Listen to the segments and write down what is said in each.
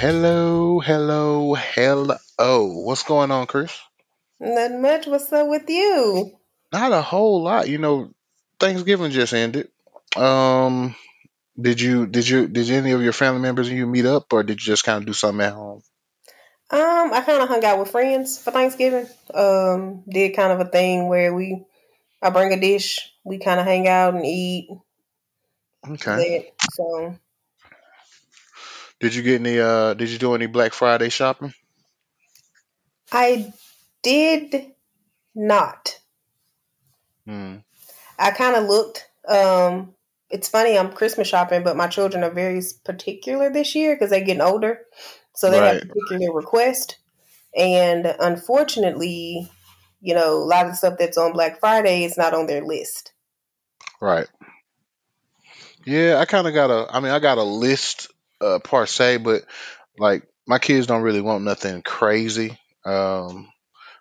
Hello, hello, hello. What's going on, Chris? Nothing much. What's up with you? Not a whole lot. You know, Thanksgiving just ended. Um, did you did you did any of your family members and you meet up, or did you just kind of do something at home? Um, I kind of hung out with friends for Thanksgiving. Um, did kind of a thing where we, I bring a dish, we kind of hang out and eat Okay. So Did you get any? Uh, did you do any Black Friday shopping? I did not. Hmm. I kind of looked. Um, it's funny. I'm Christmas shopping, but my children are very particular this year because they're getting older, so they Right. have particular request. And unfortunately, you know, a lot of the stuff that's on Black Friday is not on their list. Right. Yeah, I kind of got a. I mean, I got a list uh, per se, but like my kids don't really want nothing crazy. Um,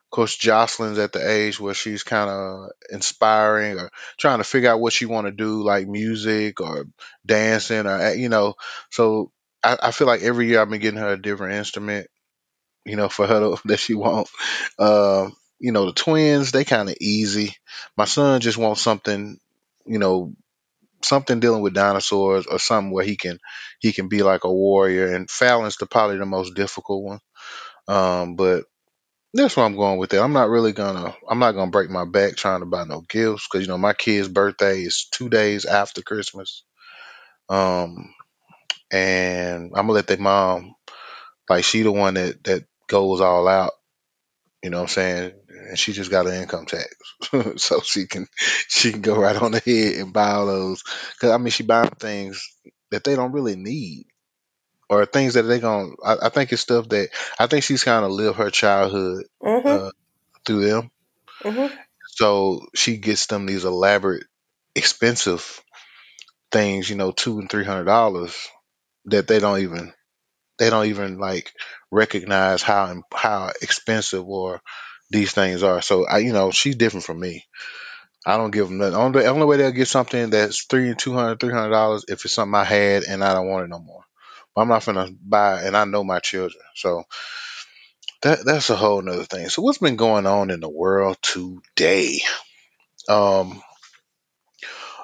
of course, Jocelyn's at the age where she's kind of inspiring or trying to figure out what she want to do, like music or dancing, or you know. So I, I feel like every year I've been getting her a different instrument, you know, for her to, that she wants. Um, you know, the twins they kind of easy. My son just wants something, you know, something dealing with dinosaurs or something where he can he can be like a warrior. And Fallon's the probably the most difficult one. Um, but that's where I'm going with it. I'm not really gonna. I'm not gonna break my back trying to buy no gifts because you know my kid's birthday is two days after Christmas. Um, and I'm gonna let their mom like she the one that that goes all out. You know what I'm saying? And she just got an income tax, so she can she can go right on ahead and buy all those. Cause I mean she buying things that they don't really need or things that they gonna. I, I think it's stuff that I think she's kind of lived her childhood Mm-hmm. uh, through them. Mm-hmm. So she gets them these elaborate, expensive things, you know, two and three hundred dollars that they don't even they don't even like recognize how how expensive or these things are. So I, you know, she's different from me. I don't give them nothing. Only, only way they'll get something that's three two hundred, three hundred dollars if it's something I had and I don't want it no more. I'm not gonna buy, and I know my children, so that that's a whole nother thing. So what's been going on in the world today? Um,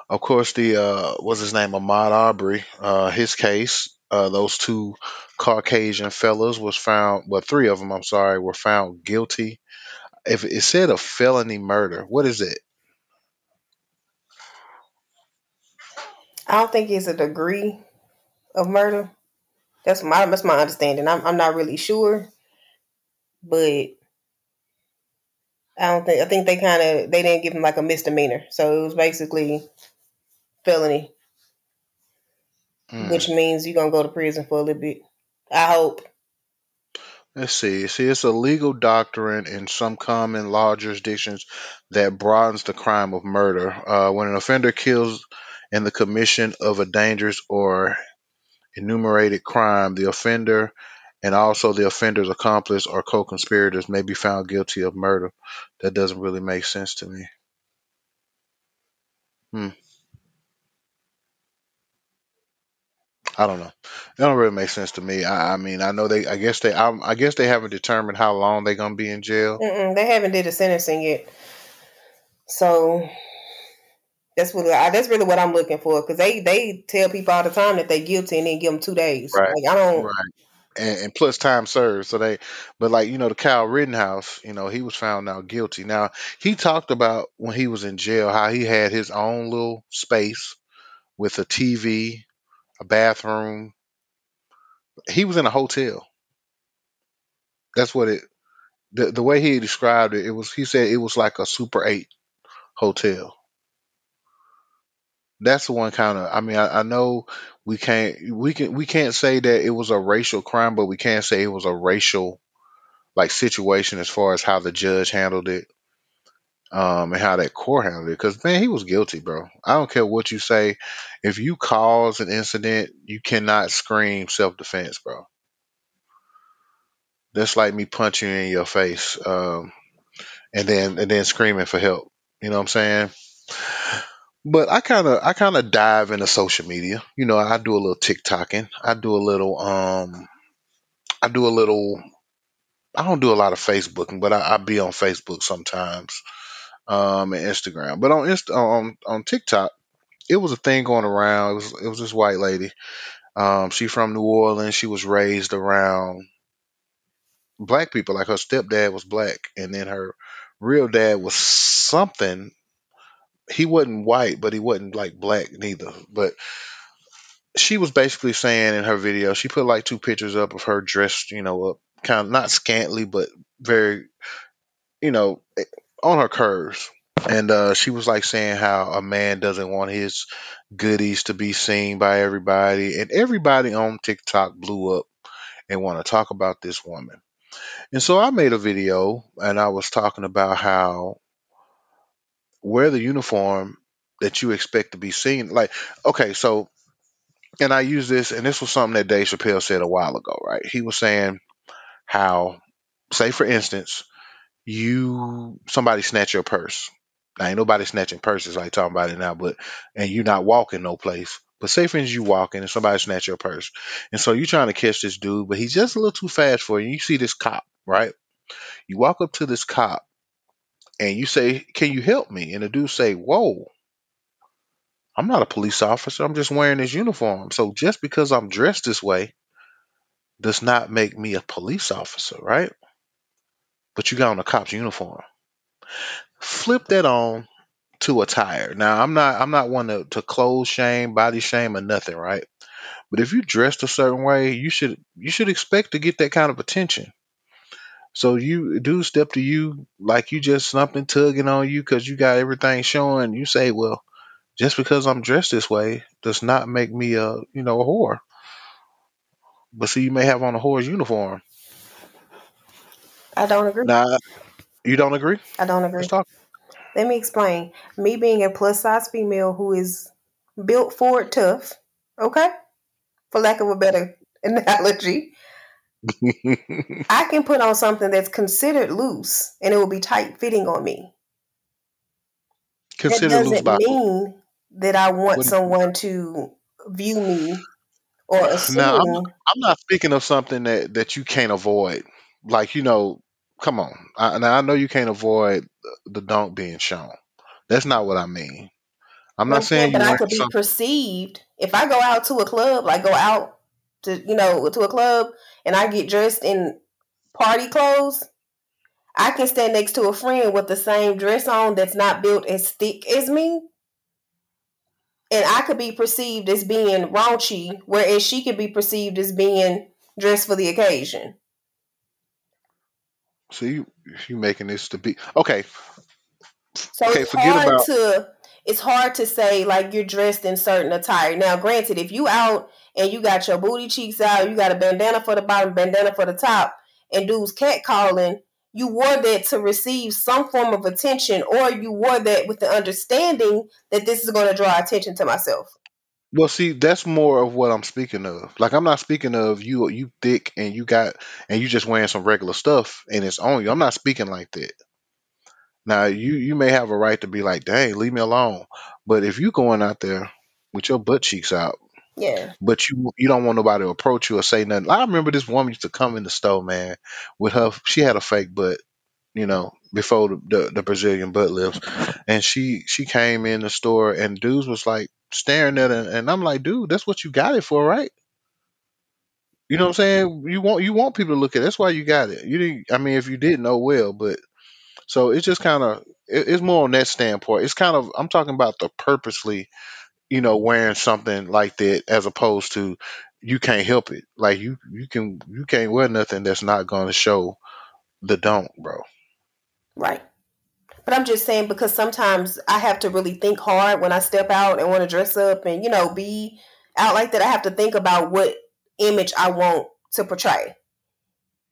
of course, the uh, what's his name, Ahmaud Arbery. uh, his case, uh, those two Caucasian fellas was found. Well, three of them, I'm sorry, were found guilty. If it said a felony murder, what is it? I don't think it's a degree of murder. That's my that's my understanding. I'm I'm not really sure, but I don't think I think they kind of they didn't give him like a misdemeanor, so it was basically felony, Hmm. which means you're gonna go to prison for a little bit. I hope. Let's see. See, it's a legal doctrine in some common law jurisdictions that broadens the crime of murder. Uh, when an offender kills in the commission of a dangerous or enumerated crime, the offender and also the offender's accomplice or co-conspirators may be found guilty of murder. That doesn't really make sense to me. Hmm. I don't know. That don't really make sense to me. I, I mean, I know they. I guess they. I, I guess they haven't determined how long they're gonna be in jail. Mm-mm, they haven't did a sentencing yet, so that's really I, that's really what I'm looking for because they they tell people all the time that they're guilty and then give them two days. Right. Like I don't. Right. And, and plus time served. So they, but like you know, the Kyle Rittenhouse, you know, he was found now guilty. Now he talked about when he was in jail how he had his own little space with a TV, a bathroom. He was in a hotel. That's what it. The the way he described it, it was. He said it was like a Super Eight hotel. That's the one kind of. I mean, I, I know we can't we can we can't say that it was a racial crime, but we can't say it was a racial like situation as far as how the judge handled it um, and how that court handled it. Because man, he was guilty, bro. I don't care what you say. If you cause an incident, you cannot scream self defense, bro. That's like me punching you in your face, um, and then and then screaming for help. You know what I'm saying? But I kind of I kind of dive into social media. You know, I do a little TikToking. I do a little um I do a little. I don't do a lot of Facebooking, but I, I be on Facebook sometimes, um, and Instagram. But on Inst- on on TikTok, it was a thing going around. It was it was this white lady. Um, she from New Orleans. She was raised around black people. Like her stepdad was black, and then her real dad was something. He wasn't white, but he wasn't like black neither. But she was basically saying in her video, she put like two pictures up of her dressed, you know, up kind of not scantily, but very, you know, on her curves. And uh, she was like saying how a man doesn't want his goodies to be seen by everybody, and everybody on TikTok blew up and want to talk about this woman. And so I made a video and I was talking about how wear the uniform that you expect to be seen. Like, okay, so and I use this, and this was something that Dave Chappelle said a while ago, right? He was saying how, say for instance, you somebody snatch your purse. Now ain't nobody snatching purses like talking about it now, but and you not walking no place. But say for instance you walking and somebody snatch your purse. And so you trying to catch this dude, but he's just a little too fast for you. You see this cop, right? You walk up to this cop and you say, Can you help me? And the dude say, Whoa, I'm not a police officer. I'm just wearing this uniform. So just because I'm dressed this way does not make me a police officer, right? But you got on a cop's uniform. Flip that on to attire. Now I'm not I'm not one to, to clothes shame, body shame, or nothing, right? But if you dressed a certain way, you should you should expect to get that kind of attention. So you do step to you like you just something tugging on you because you got everything showing. You say, well, just because I'm dressed this way does not make me a you know a whore. But see, you may have on a whore's uniform. I don't agree. Now, you don't agree? I don't agree. Let's talk. Let me explain. Me being a plus size female who is built for tough, okay, for lack of a better analogy, I can put on something that's considered loose and it will be tight fitting on me. Consider that loose doesn't by mean that I want What- someone to view me or assume. Now, I'm, I'm not speaking of something that that you can't avoid. Like you know, come on. I, now I know you can't avoid the dunk being shown. That's not what I mean. I'm not saying you but I could be something. perceived if I go out to a club, like go out to you know to a club, and I get dressed in party clothes. I can stand next to a friend with the same dress on that's not built as thick as me, and I could be perceived as being raunchy, whereas she could be perceived as being dressed for the occasion. So you you making this to be okay. So Okay, it's forget hard about to it's hard to say like you're dressed in certain attire. Now, granted, if you out and you got your booty cheeks out, you got a bandana for the bottom, bandana for the top, and dudes cat calling, you wore that to receive some form of attention, or you wore that with the understanding that this is going to draw attention to myself. Well, see, that's more of what I'm speaking of. Like, I'm not speaking of you, you thick and you got, and you just wearing some regular stuff and it's on you. I'm not speaking like that. Now, you you may have a right to be like, dang, leave me alone. But if you going out there with your butt cheeks out, Yeah, but you you don't want nobody to approach you or say nothing. I remember this woman used to come in the store, man, with her. She had a fake butt, you know, before the, the, the Brazilian butt lifts, and she she came in the store and dudes was like staring at her, and I'm like, dude, that's what you got it for, right? You know what I'm saying? You want you want people to look at. it. That's why you got it. You didn't. I mean, if you didn't know well, but so it's just kind of it, it's more on that standpoint. It's kind of I'm talking about the purposely, you know, wearing something like that as opposed to you can't help it. Like you you can you can't wear nothing that's not going to show the don't, bro. right. But I'm just saying because sometimes I have to really think hard when I step out and want to dress up and you know be out like that. I have to think about what image I want to portray.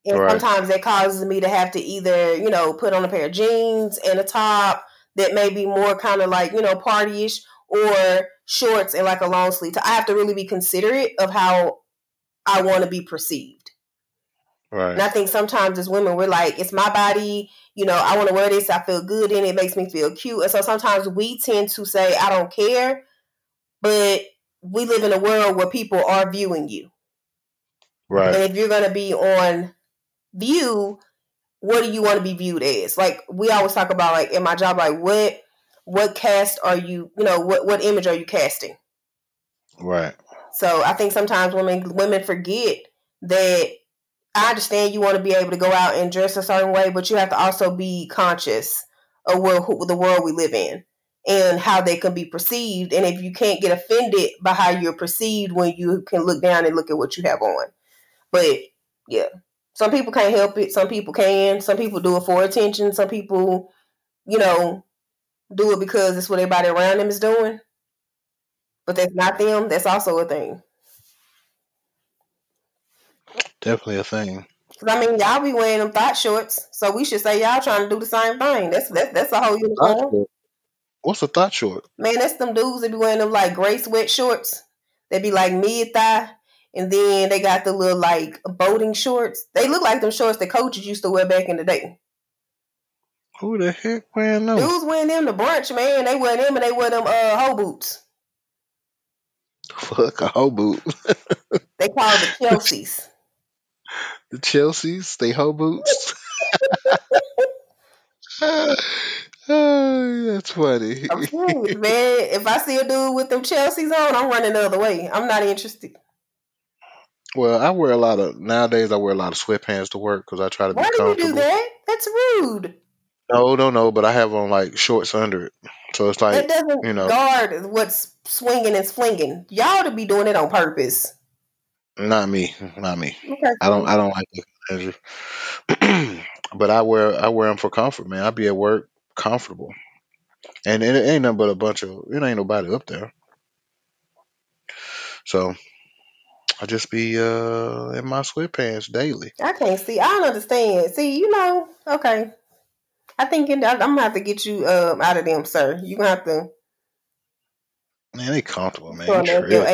And Right. sometimes that causes me to have to either, you know, put on a pair of jeans and a top that may be more kind of like, you know, partyish or shorts and like a long sleeve. I have to really be considerate of how I want to be perceived. Right. And I think sometimes as women, we're like, it's my body, you know, I want to wear this, I feel good in it, it makes me feel cute. And so sometimes we tend to say, I don't care, but we live in a world where people are viewing you. Right. And if you're going to be on view, what do you want to be viewed as? Like we always talk about, like in my job, like what what cast are you? You know, what what image are you casting? Right. So I think sometimes women women forget that I understand you want to be able to go out and dress a certain way, but you have to also be conscious of where, who, the world we live in and how they can be perceived. And if you can't get offended by how you're perceived when you can look down and look at what you have on. But yeah, some people can't help it. Some people can. Some people do it for attention. Some people, you know, do it because it's what everybody around them is doing. But that's not them. That's also a thing. Definitely a thing. I mean, y'all be wearing them thought shorts, so we should say y'all trying to do the same thing. That's that's that's a whole uniform. What's a thought short? Man, that's them dudes that be wearing them like gray sweat shorts. They be like mid thigh, and then they got the little like boating shorts. They look like them shorts that coaches used to wear back in the day. Who the heck wearing them? Dudes wearing them to brunch, man. They wear them and they wear them uh hoe boots. Fuck a hoe boot. they call the Chelseas. The Chelseas, they hoe boots. Oh, that's funny. I'm man. If I see a dude with them Chelseas on, I'm running the other way. I'm not interested. Well, I wear a lot of nowadays. I wear a lot of sweatpants to work because I try to Why be do comfortable. you do that? That's rude. No, no, no. But I have on like shorts under it, so it's like doesn't you know. guard what's swinging and flinging. Y'all to be doing it on purpose. Not me, not me. Okay. I don't. I don't like it. but I wear I wear them for comfort, man. I be at work comfortable, and it ain't nothing but a bunch of it ain't nobody up there. So I just be uh in my sweatpants daily. I can't see. I don't understand. See, you know, okay. I think I'm gonna have to get you um out of them, sir. You gonna have to. Man, they comfortable, man. Your trip.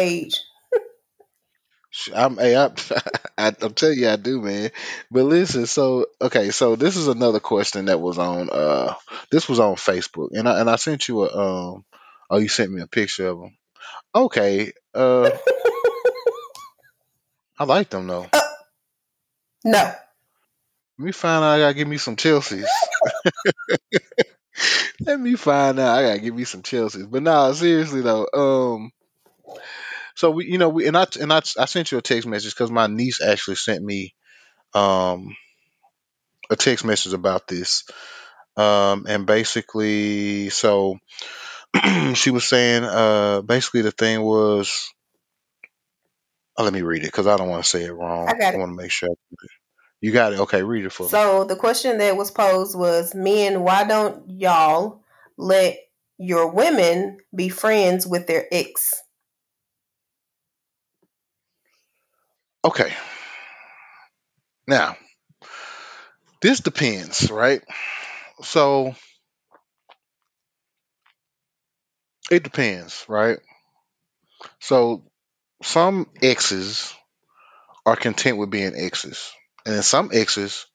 I'm, hey, I, I, I'm telling you, I do, man. But listen, so okay, so this is another question that was on. Uh, this was on Facebook, and I and I sent you a um. Oh, you sent me a picture of them. Okay. Uh, I like them though. No. Let me find out. I gotta give me some Chelseas. Let me find out. I gotta give me some Chelseas. But nah, seriously though. Um. So we, you know, we and I and I, I sent you a text message because my niece actually sent me um a text message about this. Um, and basically, so she was saying, uh, basically the thing was, oh, let me read it because I don't want to say it wrong. I got it. want to make sure. You got it. Okay, read it for me. So the question that was posed was, men, why don't y'all let your women be friends with their ex? Okay. Now, this depends, right? So it depends, right? So some exes are content with being exes, and then some exes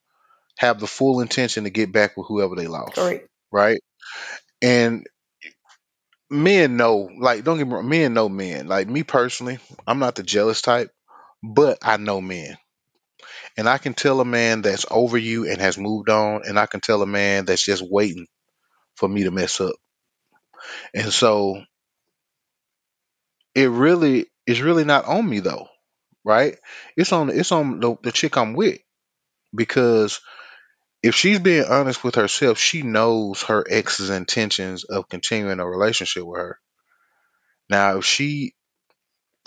have the full intention to get back with whoever they lost, Correct. right? And men know, like, don't get me wrong, men know men. Like me personally, I'm not the jealous type, but I know men. And I can tell a man that's over you and has moved on, and I can tell a man that's just waiting for me to mess up. And so it really is really not on me though, right? It's on it's on the, the chick I'm with because if she's being honest with herself, she knows her ex's intentions of continuing a relationship with her. Now, if she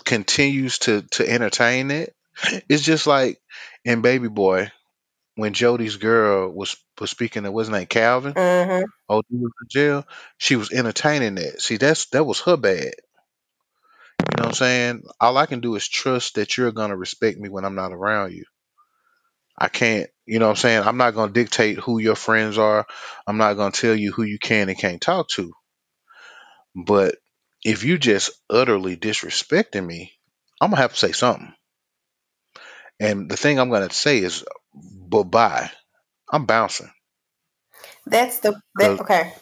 continues to to entertain it, it's just like in Baby Boy when Jody's girl was was speaking to name Calvin. Mm-hmm. Oh, he was in jail. She was entertaining that. See, that's that was her bad. You know what I'm saying? All I can do is trust that you're gonna respect me when I'm not around you. I can't, you know what I'm saying? I'm not gonna dictate who your friends are. I'm not gonna tell you who you can and can't talk to. But if you just utterly disrespecting me, I'm gonna have to say something. And the thing I'm gonna say is bye bye. I'm bouncing. That's the that, okay.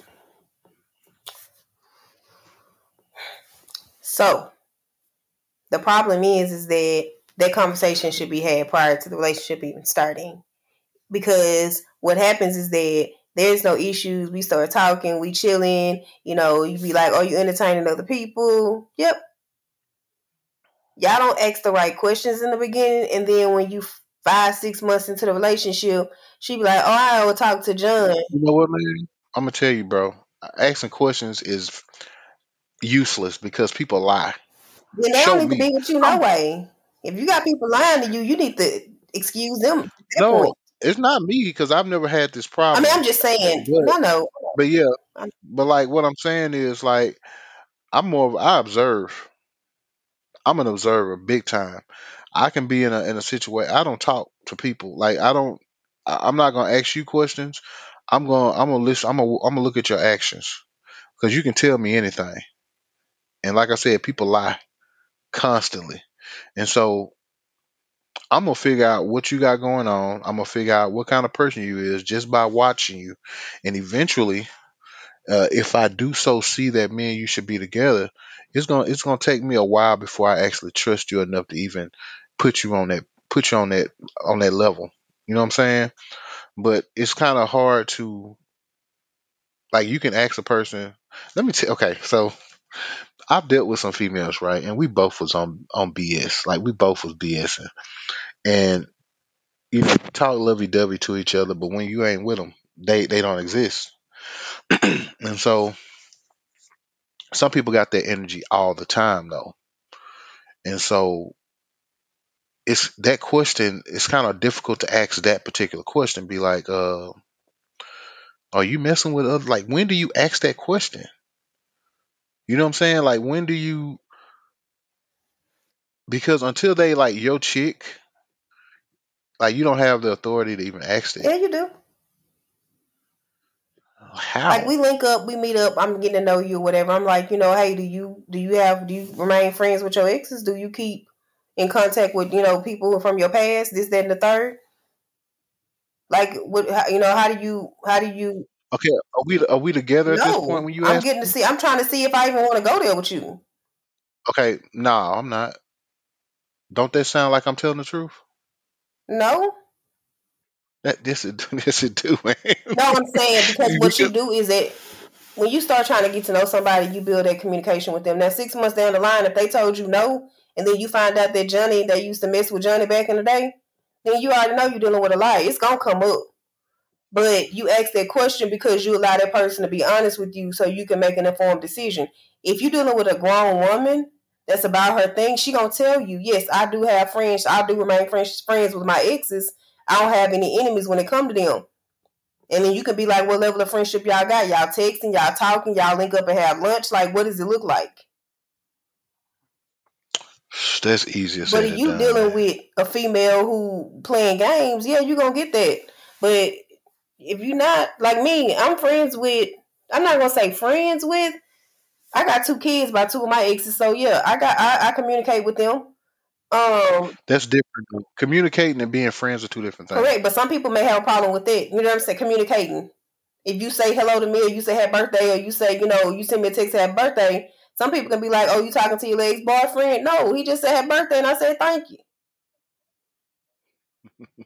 So the problem is, is that that conversation should be had prior to the relationship even starting. Because what happens is that there's no issues. We start talking, we chilling. You know, you be like, "Oh, you entertaining other people?" Yep. Y'all don't ask the right questions in the beginning, and then when you five, six months into the relationship, she be like, "Oh, I will talk to John." You know what, man? I'm gonna tell you, bro. Asking questions is useless because people lie. Then they don't need to be with you no way. If you got people lying to you, you need to excuse them. No, point. It's not me because I've never had this problem. I mean, I'm just saying. But, no, no. But yeah, but like what I'm saying is like I'm more of I observe. I'm an observer, big time. I can be in a in a situation. I don't talk to people like I don't. I, am not gonna ask you questions. I'm gonna I'm gonna listen. I'm gonna I'm gonna look at your actions because you can tell me anything. And like I said, people lie constantly, and so I'm gonna figure out what you got going on. I'm gonna figure out what kind of person you is just by watching you, and eventually, uh, if I do so see that me and you should be together, it's gonna it's gonna take me a while before I actually trust you enough to even put you on that put you on that on that level. You know what I'm saying? But it's kind of hard to like you can ask a person. Let me tell. Okay, so I've dealt with some females, right? And we both was on on BS. Like we both was BSing, and you know, talk lovey dovey to each other, but when you ain't with them, they they don't exist. and so, some people got that energy all the time, though, and so it's that question. It's kind of difficult to ask that particular question. Be like, uh, are you messing with other? Like, when do you ask that question? You know what I'm saying? Like, when do you? Because until they like your chick, like you don't have the authority to even ask it. Yeah, you do. How? Like we link up, we meet up. I'm getting to know you, whatever. I'm like, you know, hey, do you do you have do you remain friends with your exes? Do you keep in contact with you know people from your past? This, that, and the third. Like, what you know? How do you how do you Okay, are we are we together no, at this point when you? I'm getting me? to see. I'm trying to see if I even want to go there with you. Okay, no, I'm not. Don't that sound like I'm telling the truth? No. That this is this is do, man. No, I'm saying because what you do is that when you start trying to get to know somebody, you build that communication with them. Now, six months down the line, if they told you no, and then you find out that Johnny, they used to mess with Johnny back in the day, then you already know you're dealing with a lie. It's gonna come up. But you ask that question because you allow that person to be honest with you so you can make an informed decision. If you're dealing with a grown woman that's about her thing, she gonna tell you, yes, I do have friends, I do remain friends friends with my exes. I don't have any enemies when it come to them. And then you can be like, what level of friendship y'all got? Y'all texting, y'all talking, y'all link up and have lunch. Like, what does it look like? That's easier. But if you done. dealing with a female who playing games, yeah, you gonna get that. But if you're not like me, I'm friends with. I'm not gonna say friends with. I got two kids by two of my exes, so yeah, I got I, I communicate with them. Um, that's different. Communicating and being friends are two different things. Correct, but some people may have a problem with that. You know what I'm saying? Communicating. If you say hello to me, or you say happy birthday, or you say you know you send me a text happy birthday, some people can be like, "Oh, you talking to your ex boyfriend?" No, he just said happy birthday, and I said thank you.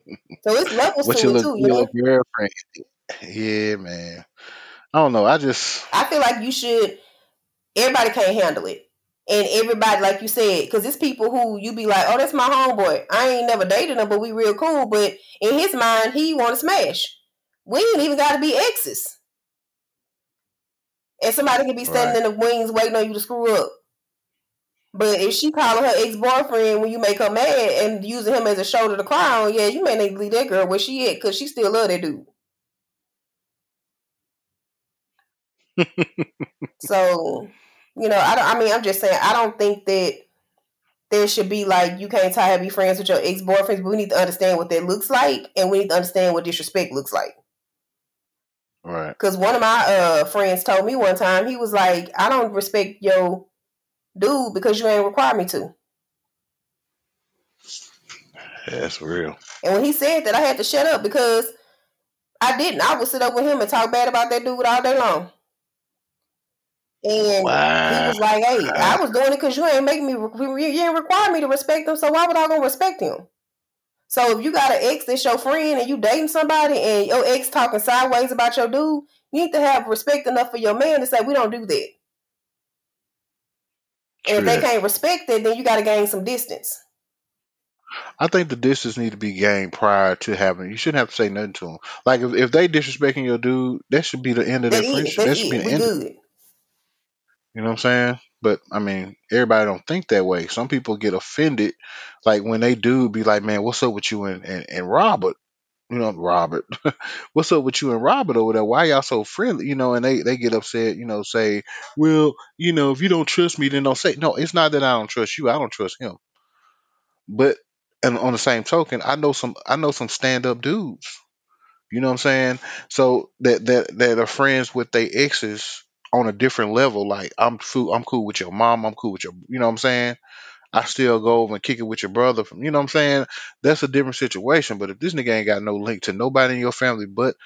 So it's levels what to it too, you know. Girlfriend. Yeah, man. I don't know. I just I feel like you should. Everybody can't handle it, and everybody, like you said, because it's people who you be like, "Oh, that's my homeboy. I ain't never dated him, but we real cool." But in his mind, he want to smash. We ain't even got to be exes, and somebody can be standing right. in the wings waiting on you to screw up. But if she calling her ex boyfriend when you make her mad and using him as a shoulder to cry on, yeah, you may need to leave that girl where she at because she still love that dude. so, you know, I don't. I mean, I'm just saying, I don't think that there should be like you can't have be friends with your ex boyfriends, but we need to understand what that looks like, and we need to understand what disrespect looks like. Right. Because one of my uh friends told me one time he was like, "I don't respect your dude because you ain't require me to. That's real. And when he said that, I had to shut up because I didn't. I would sit up with him and talk bad about that dude all day long. And wow. he was like, "Hey, I was doing it because you ain't making me. You ain't require me to respect him. So why would I go respect him?" So if you got an ex that's your friend and you dating somebody and your ex talking sideways about your dude, you need to have respect enough for your man to say we don't do that. And if they can't respect it, then you got to gain some distance. I think the distance need to be gained prior to having. You shouldn't have to say nothing to them. Like if, if they disrespecting your dude, that should be the end of that friendship. That should be the we end. Good. You know what I'm saying? But I mean, everybody don't think that way. Some people get offended, like when they do be like, "Man, what's up with you and and, and Robert?" You know, Robert, what's up with you and Robert over there? Why y'all so friendly? You know, and they they get upset. You know, say, "Well, you know, if you don't trust me, then don't say." No, it's not that I don't trust you. I don't trust him. But and on the same token, I know some I know some stand up dudes. You know what I'm saying? So that that that are friends with their exes on a different level. Like I'm fool, I'm cool with your mom. I'm cool with your. You know what I'm saying? I still go over and kick it with your brother. From you know what I'm saying? That's a different situation. But if this nigga ain't got no link to nobody in your family but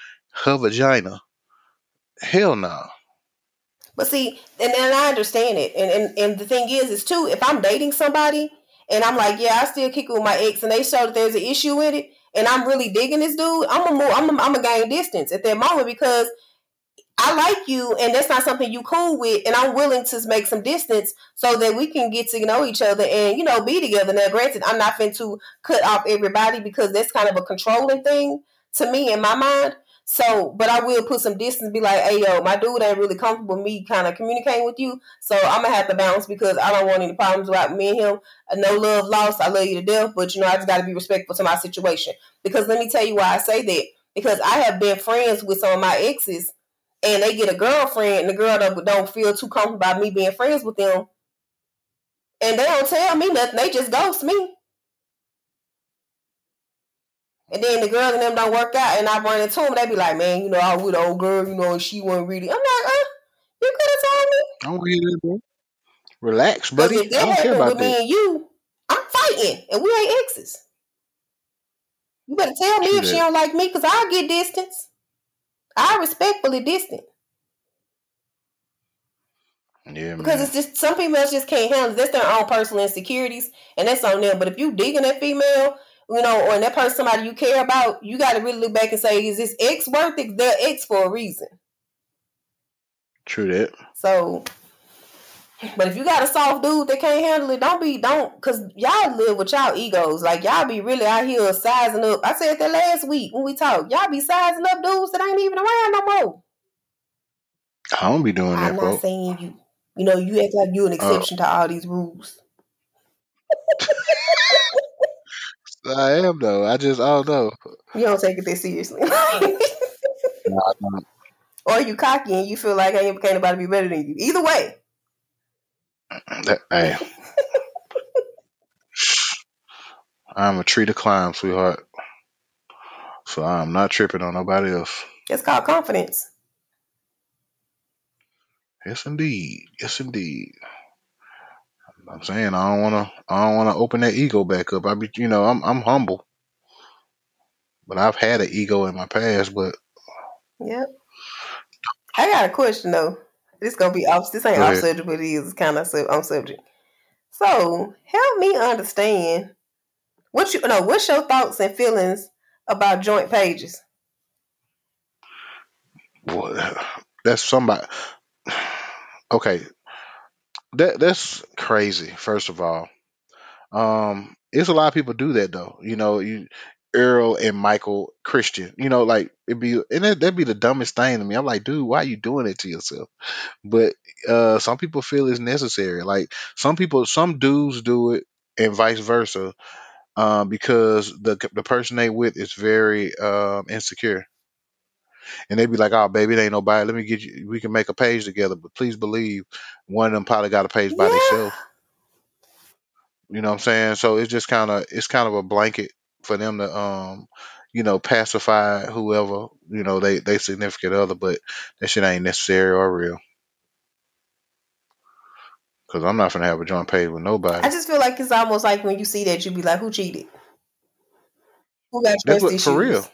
her vagina, hell no. Nah. But see, and, and I understand it. And, and and the thing is, is too, if I'm dating somebody and I'm like, yeah, I still kick it with my ex, and they show that there's an issue with it, and I'm really digging this dude, I'm a move, I'm a, I'm a gain distance at that moment because I like you, and that's not something you cool with, and I'm willing to make some distance so that we can get to know each other and you know be together. Now, granted, I'm not going to cut off everybody because that's kind of a controlling thing to me in my mind. So, but I will put some distance, be like, hey, yo, my dude ain't really comfortable me kind of communicating with you. So I'm gonna have to bounce because I don't want any problems about me and him. No love lost. I love you to death, but you know, I just got to be respectful to my situation. Because let me tell you why I say that. Because I have been friends with some of my exes, and they get a girlfriend, and the girl don't, don't feel too comfortable about me being friends with them, and they don't tell me nothing. They just ghost me. And then the girl and them don't work out, and I run into them, they be like, "Man, you know, I was with the old girl, you know, she wasn't really." I'm like, uh, you could have told me. I don't hear that, bro. Relax, buddy. If that I don't care about with that. me and you, I'm fighting, and we ain't exes. You better tell me True if that. she don't like me, cause I'll get distance. I respectfully distant. Yeah, because man. it's just some females just can't handle. That's their own personal insecurities, and that's on them. But if you digging that female, you know, or in that person somebody you care about, you got to really look back and say, is this ex worth it? They're ex for a reason. True that. So, but if you got a soft dude that can't handle it, don't be don't because y'all live with y'all egos. Like y'all be really out here sizing up. I said that last week when we talked. Y'all be sizing up dudes that ain't even around no more. I don't be doing that. I'm that, bro. not saying you. You know, you act like you an uh, exception uh, to all these rules. I am though. I just I don't know. You don't take it that seriously. no, or you cocky and you feel like ain't can't nobody be better than you. Either way. That, hey. I'm a tree to climb, sweetheart. So I'm not tripping on nobody else. It's called confidence. Yes, indeed. Yes, indeed. I'm saying I don't want to. I don't want to open that ego back up. I be, you know, I'm I'm humble, but I've had an ego in my past. But yep. I got a question though. This gonna be off. This ain't off subject, but it is kind of on subject. So help me understand what you know. What's your thoughts and feelings about joint pages? Boy, that's somebody. Okay, that that's crazy. First of all, um, it's a lot of people do that though. You know, you Earl and Michael Christian. You know, like it'd be and that, that'd be the dumbest thing to me. I'm like, dude, why are you doing it to yourself? But uh, some people feel it's necessary. Like some people, some dudes do it, and vice versa, um, because the the person they with is very um, insecure and they'd be like, "Oh, baby, it ain't nobody. Let me get you. We can make a page together." But please believe, one of them probably got a page by yeah. themselves. You know what I'm saying? So it's just kind of it's kind of a blanket for them to um you know pacify whoever you know they they significant other, but that shit ain't necessary or real. Cause I'm not gonna have a joint page with nobody. I just feel like it's almost like when you see that, you be like, "Who cheated? Who got That's what, for real.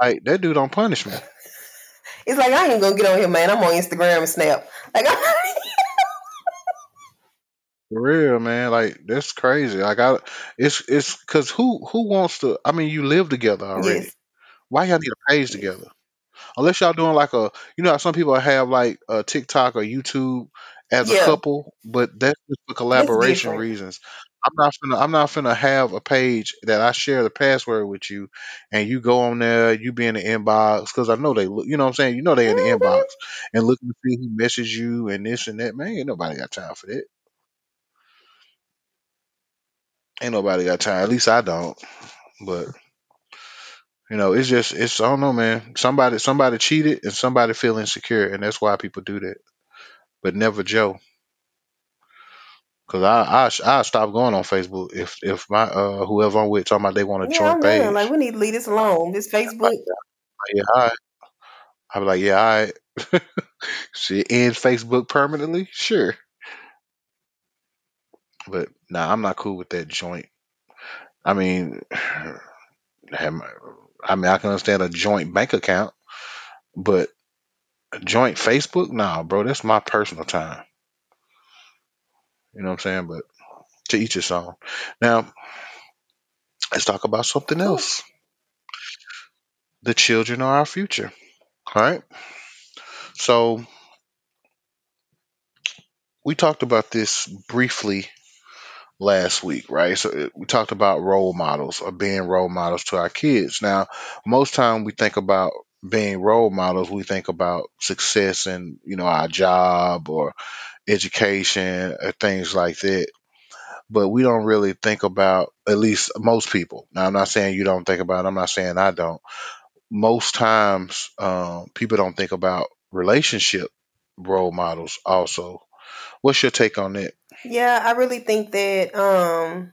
Like that dude on punishment. It's like I ain't gonna get on here, man. I'm on Instagram and Snap. Like, For real, man. Like that's crazy. Like I, it's it's because who who wants to? I mean, you live together already. Yes, Why y'all need a page yes. together? Unless y'all doing like a, you know, how some people have like a TikTok or YouTube as a Yeah, couple, but that's just for that's collaboration different. reasons. I'm not finna, I'm not finna have a page that I share the password with you, and you go on there, you be in the inbox because I know they look, you know what I'm saying? You know they in the inbox hmm and looking to see who messaged you and this and that. Man, ain't nobody got time for that. Ain't nobody got time. At least I don't. But you know, it's just, it's I don't know, man. Somebody, somebody cheated and somebody feel insecure, and that's why people do that. But never Joe. Cause I I I stop going on Facebook if if my uh whoever I'm with talking about they want to Yeah, joint I'm. Like we need to leave this alone. This Facebook. yeah. I be like yeah, all right. Shit ends Facebook permanently, sure. But nah, I'm not cool with that joint. I mean, have- I mean I can understand a joint bank account, but a joint Facebook, nah, bro, that's my personal time. You know what I'm saying? But to each his own. Now let's talk about something else. The children are our future. All right. So we talked about this briefly last week, right? So we talked about role models or being role models to our kids. Now, most time we think about being role models, we think about success in you know our job or education or things like that. But we don't really think about at least most people. Now, I'm not saying you don't think about. it. I'm not saying I don't. Most times, um, people don't think about relationship role models. Also, what's your take on that? Yeah, I really think that um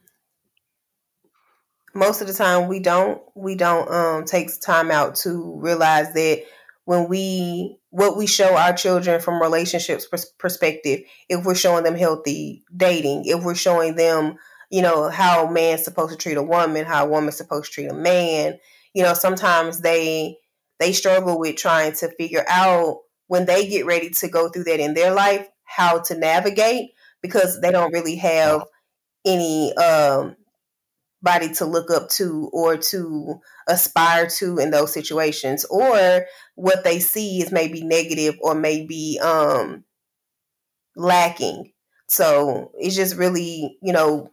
most of the time we don't we don't um take time out to realize that when we what we show our children from relationships pers- perspective if we're showing them healthy dating if we're showing them you know how a man's supposed to treat a woman how a woman's supposed to treat a man you know sometimes they they struggle with trying to figure out when they get ready to go through that in their life how to navigate because they don't really have any um body to look up to or to aspire to in those situations. Or what they see is maybe negative or maybe um lacking. So it's just really you know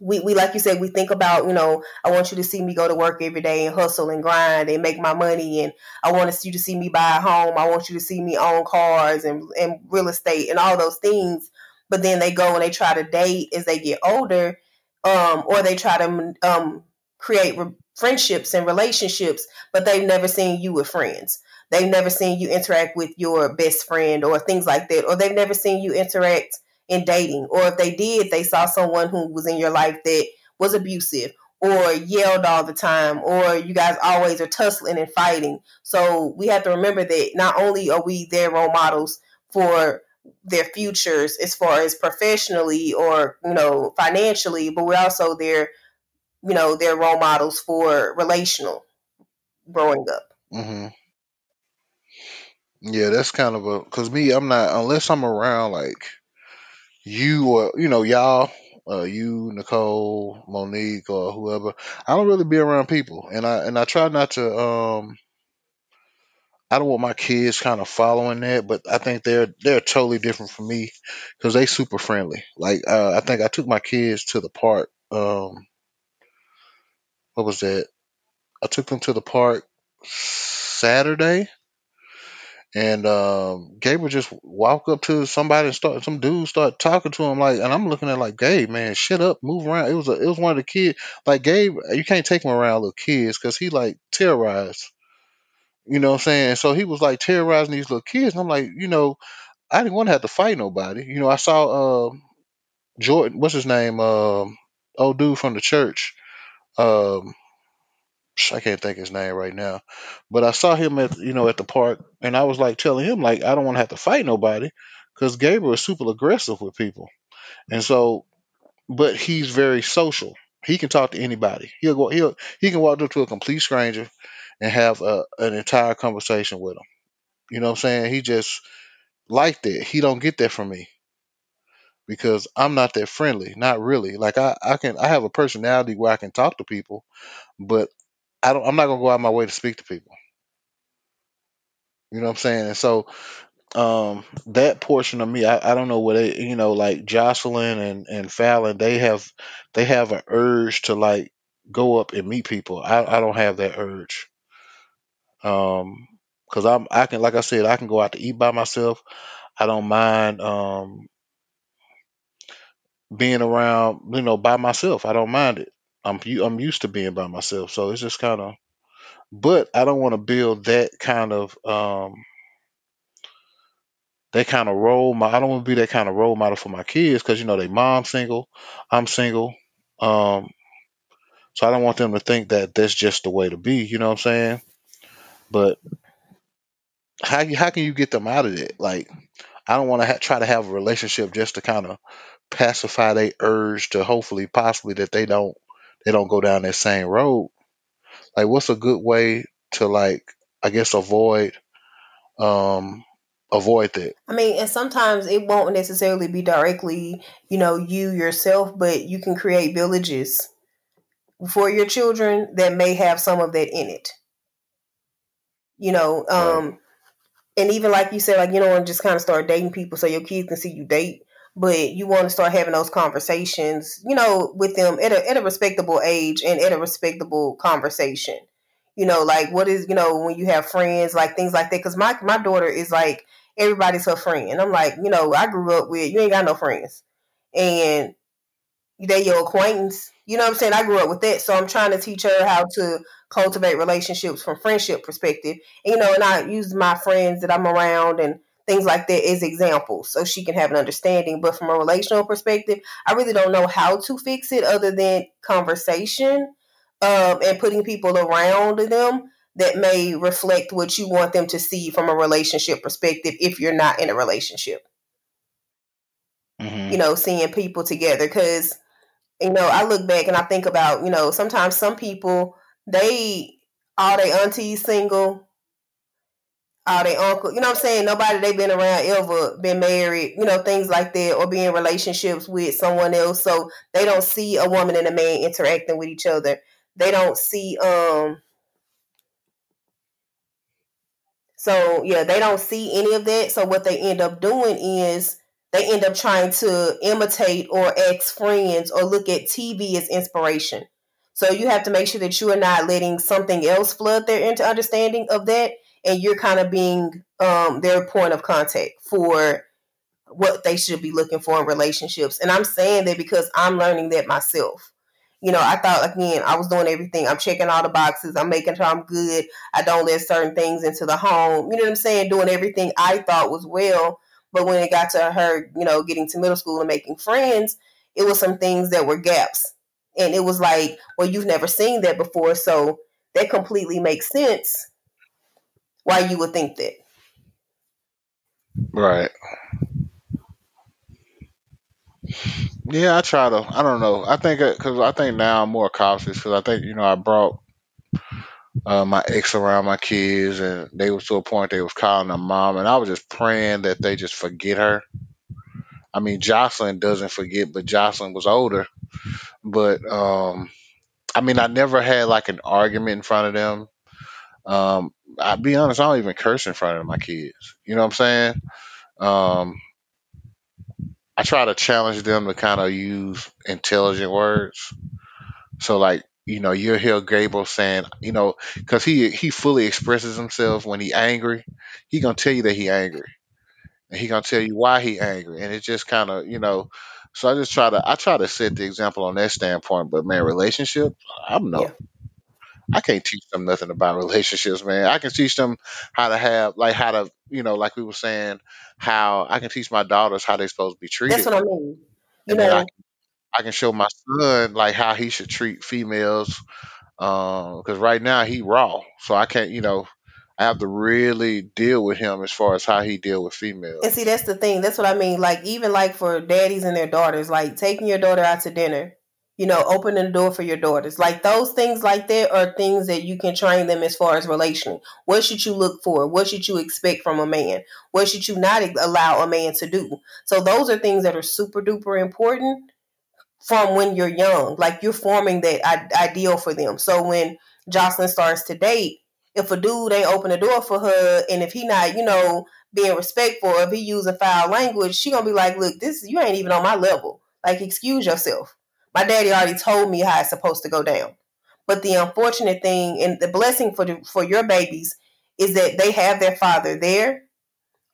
we, we like you said we think about you know i want you to see me go to work every day and hustle and grind and make my money and i want you to see me buy a home. I want you to see me own cars and, and real estate and all those things but then they go and they try to date as they get older um, or they try to um, create re- friendships and relationships but they've never seen you with friends. They've never seen you interact with your best friend or things like that or they've never seen you interact in dating. Or if they did they saw someone who was in your life that was abusive or yelled all the time or you guys always are tussling and fighting. So we have to remember that not only are we their role models for their futures as far as professionally or you know financially but we're also their you know their role models for relational growing up mm-hmm. Yeah, that's kind of a because me, I'm not unless I'm around like you or you know y'all, uh, you, Nicole, Monique, or whoever. I don't really be around people, and I and I try not to. Um, I don't want my kids kind of following that, but I think they're they're totally different from me because they super friendly. Like uh, I think I took my kids to the park. Um, what was that? I took them to the park Saturday And um, Gabriel just walk up to somebody and start some dude start talking to him like, and I'm looking at like, Gabe, man, shut up, move around. It was a, it was one of the kids. Like Gabe, you can't take him around little kids because he like terrorized. You know what I'm saying? So he was like terrorizing these little kids. And I'm like, you know, I didn't want to have to fight nobody. You know, I saw um Jordan, what's his name? Um, old dude from the church. Um, I can't think his name right now, but I saw him at you know at the park, and I was like telling him like I don't want to have to fight nobody, because Gabriel is super aggressive with people, and so but he's very social. He can talk to anybody. He'll go. He'll he can walk up to a complete stranger and have a, an entire conversation with him. You know what I'm saying? He just liked it. He don't get that from me. because I'm not that friendly. Not really. Like I, I can I have a personality where I can talk to people, but I don't I'm not gonna go out of my way to speak to people. You know what I'm saying? And so um that portion of me I, I don't know what they you know like jocelyn and and fallon they have they have an urge to like go up and meet people i, I don't have that urge um because i'm i can like i said i can go out to eat by myself i don't mind um being around you know by myself i don't mind it i'm i'm used to being by myself so it's just kind of but i don't want to build that kind of um that kind of role model. I don't want to be that kind of role model for my kids because you know they mom single, I'm single, um, so I don't want them to think that that's just the way to be. You know what I'm saying? But how how can you get them out of it? Like I don't want to ha- try to have a relationship just to kind of pacify their urge to hopefully possibly that they don't they don't go down that same road. Like what's a good way to like I guess avoid um avoid that? I mean, and sometimes it won't necessarily be directly, you know, you yourself, but you can create villages for your children that may have some of that in it. You know, Right. um, and even like you said, like you don't want to just kind of start dating people so your kids can see you date, but you want to start having those conversations, you know, with them at a at a respectable age and at a respectable conversation. You know, like what is you know when you have friends, like things like that. Because my my daughter is like everybody's her friend, and I'm like, you know, I grew up with you ain't got no friends, and they your acquaintance. You know what I'm saying? I grew up with that, so I'm trying to teach her how to cultivate relationships from friendship perspective. And, you know, and I use my friends that I'm around and things like that as examples, so she can have an understanding. But from a relational perspective, I really don't know how to fix it other than conversation um, and putting people around them that may reflect what you want them to see from a relationship perspective if you're not in a relationship. hmm You know, seeing people together because you know, I look back and I think about, you know, sometimes some people they all their aunties single, all their uncle, you know what I'm saying? Nobody they been around ever been married, you know, things like that, or be in relationships with someone else. So they don't see a woman and a man interacting with each other. They don't see um So yeah, they don't see any of that. So what they end up doing is they end up trying to imitate or ex friends or look at TV as inspiration. So you have to make sure that you are not letting something else flood their into understanding of that, and you're kind of being um, their point of contact for what they should be looking for in relationships. And I'm saying that because I'm learning that myself. You know, I thought again, I was doing everything. I'm checking all the boxes. I'm making sure I'm good. I don't let certain things into the home. You know what I'm saying? Doing everything I thought was well. But when it got to her, you know, getting to middle school and making friends, it was some things that were gaps. And it was like, well, you've never seen that before. So that completely makes sense why you would think that. Right. Yeah, I try to. I don't know. I think because I think now I'm more cautious because I think you know I brought uh, my ex around my kids and they was to a point they was calling them mom and I was just praying that they just forget her. I mean, Jocelyn doesn't forget, but Jocelyn was older. But um, I mean, I never had like an argument in front of them. Um, I'll be honest, I don't even curse in front of my kids. You know what I'm saying? Um, I try to challenge them to kind of use intelligent words. So like, you know, you'll hear Gabriel saying, you know, because he he fully expresses himself when he angry. He gonna tell you that he angry, and he gonna tell you why he angry, and it just kind of, you know. So I just try to I try to set the example on that standpoint. But man, relationship, I'm no. Yeah. I can't teach them nothing about relationships, man. I can teach them how to have, like, how to, you know, like we were saying, how I can teach my daughters how they're supposed to be treated. That's what I mean. You and then I know, I can show my son like how he should treat females. Um, because right now he raw, so I can't, you know, I have to really deal with him as far as how he deal with females. And see, that's the thing. That's what I mean. Like, even like for daddies and their daughters, like taking your daughter out to dinner. you know, opening the door for your daughters. Like those things like that are things that you can train them as far as relational. What should you look for? What should you expect from a man? What should you not allow a man to do? So those are things that are super duper important from when you're young. Like you're forming that ideal for them. So when Jocelyn starts to date, if a dude ain't open the door for her and if he not, you know, being respectful, if he use a foul language, she gonna be like, look, this you ain't even on my level. Like, excuse yourself. My daddy already told me how it's supposed to go down. But the unfortunate thing and the blessing for the, for your babies is that they have their father there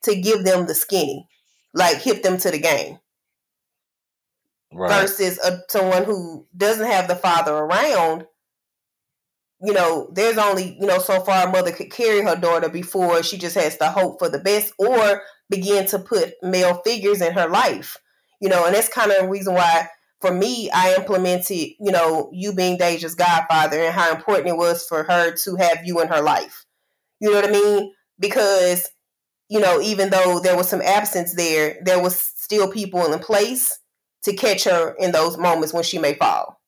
to give them the skinny, like hit them to the game. Right. Versus a, someone who doesn't have the father around, you know, there's only, you know, so far a mother could carry her daughter before she just has to hope for the best or begin to put male figures in her life. You know, and that's kind of the reason why for me, I implemented, you know, you being Deja's godfather and how important it was for her to have you in her life. You know what I mean? Because, you know, even though there was some absence there, there was still people in place to catch her in those moments when she may fall.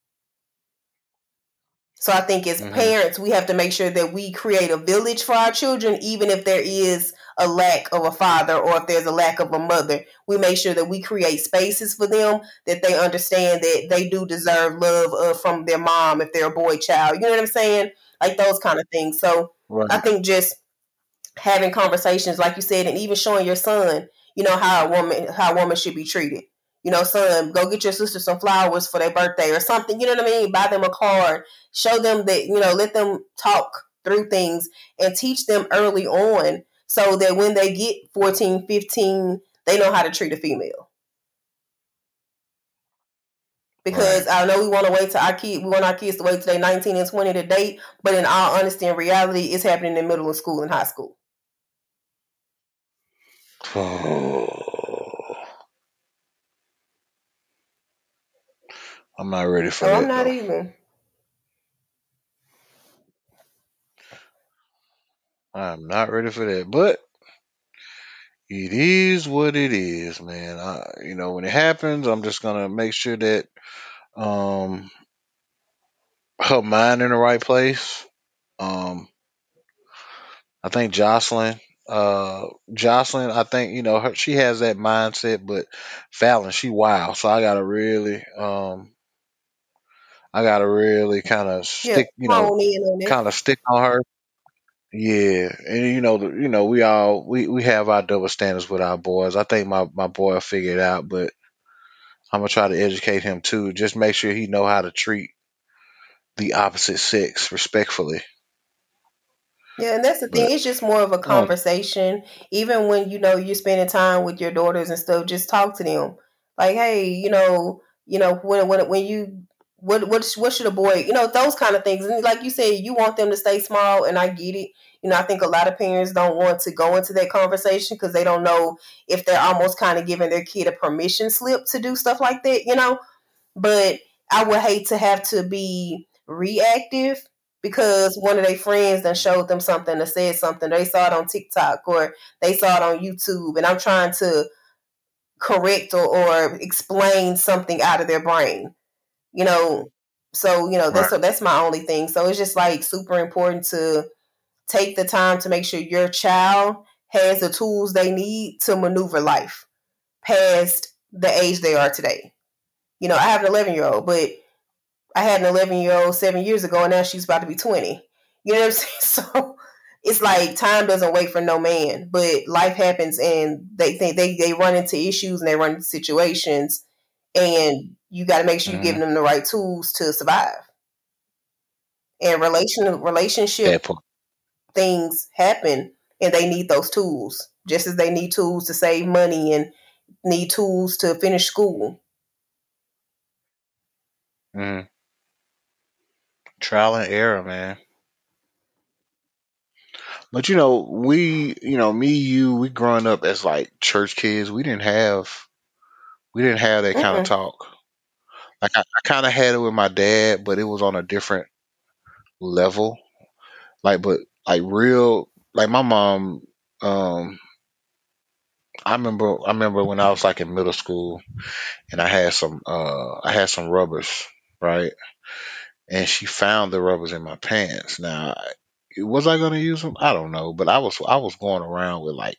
So I think as mm-hmm. parents, we have to make sure that we create a village for our children, even if there is a lack of a father or if there's a lack of a mother. We make sure that we create spaces for them that they understand that they do deserve love uh, from their mom if they're a boy child. You know what I'm saying? Like those kind of things. So right. I think just having conversations, like you said, and even showing your son, you know, how a woman how a woman should be treated you know, son, go get your sister some flowers for their birthday or something. You know what I mean? Buy them a card. Show them that, you know, let them talk through things and teach them early on so that when they get 14, 15, they know how to treat a female. Because right. I know we want to wait to our kid, we want our kids to wait till they 19 and 20 to date, but in all honesty and reality, it's happening in middle of school and high school. Oh. I'm not ready for no, that. I'm not though. either. I'm not ready for that. But it is what it is, man. I, you know, when it happens, I'm just gonna make sure that um her mind in the right place. Um I think Jocelyn, uh Jocelyn, I think, you know, her she has that mindset, but Fallon, she wild. So I gotta really um I gotta really kind of stick, you know, kind of stick on her. Yeah, and you know, you know, we all we we have our double standards with our boys. I think my my boy will figure it out, but I'm gonna try to educate him too. Just make sure he know how to treat the opposite sex respectfully. Yeah, and that's the thing. But, it's just more of a um, conversation. Even when you know you're spending time with your daughters and stuff, just talk to them. Like, hey, you know, you know, when when when you what what what should a boy you know those kind of things. And like you said you want them to stay small and i get it. You know i think a lot of parents don't want to go into that conversation because they don't know if they're almost kind of giving their kid a permission slip to do stuff like that you know? But i would hate to have to be reactive because one of their friends then showed them something or said something. They saw it on tiktok or they saw it on youtube and i'm trying to correct or, or explain something out of their brain you know so you know that's right. that's my only thing. So it's just like super important to take the time to make sure your child has the tools they need to maneuver life past the age they are today. You know i have an 11 year old but i had an 11 year old seven years ago and now she's about to be 20 you know what i'm saying? So it's like time doesn't wait for no man but life happens and they think they, they run into issues and they run into situations and you got to make sure you're mm-hmm. giving them the right tools to survive. And relation relationship things happen, and they need those tools just as they need tools to save money and need tools to finish school. Mm. Trial and error, man. But you know, we, you know, me, you, we growing up as like church kids, we didn't have, we didn't have that kind of talk. Like I, I kind of had it with my dad, but it was on a different level. Like, but like real, like my mom. Um, I remember, I remember when I was like in middle school, and I had some, uh, I had some rubbers, right? And she found the rubbers in my pants. Now, was I to use them? I don't know, but I was I was going around with like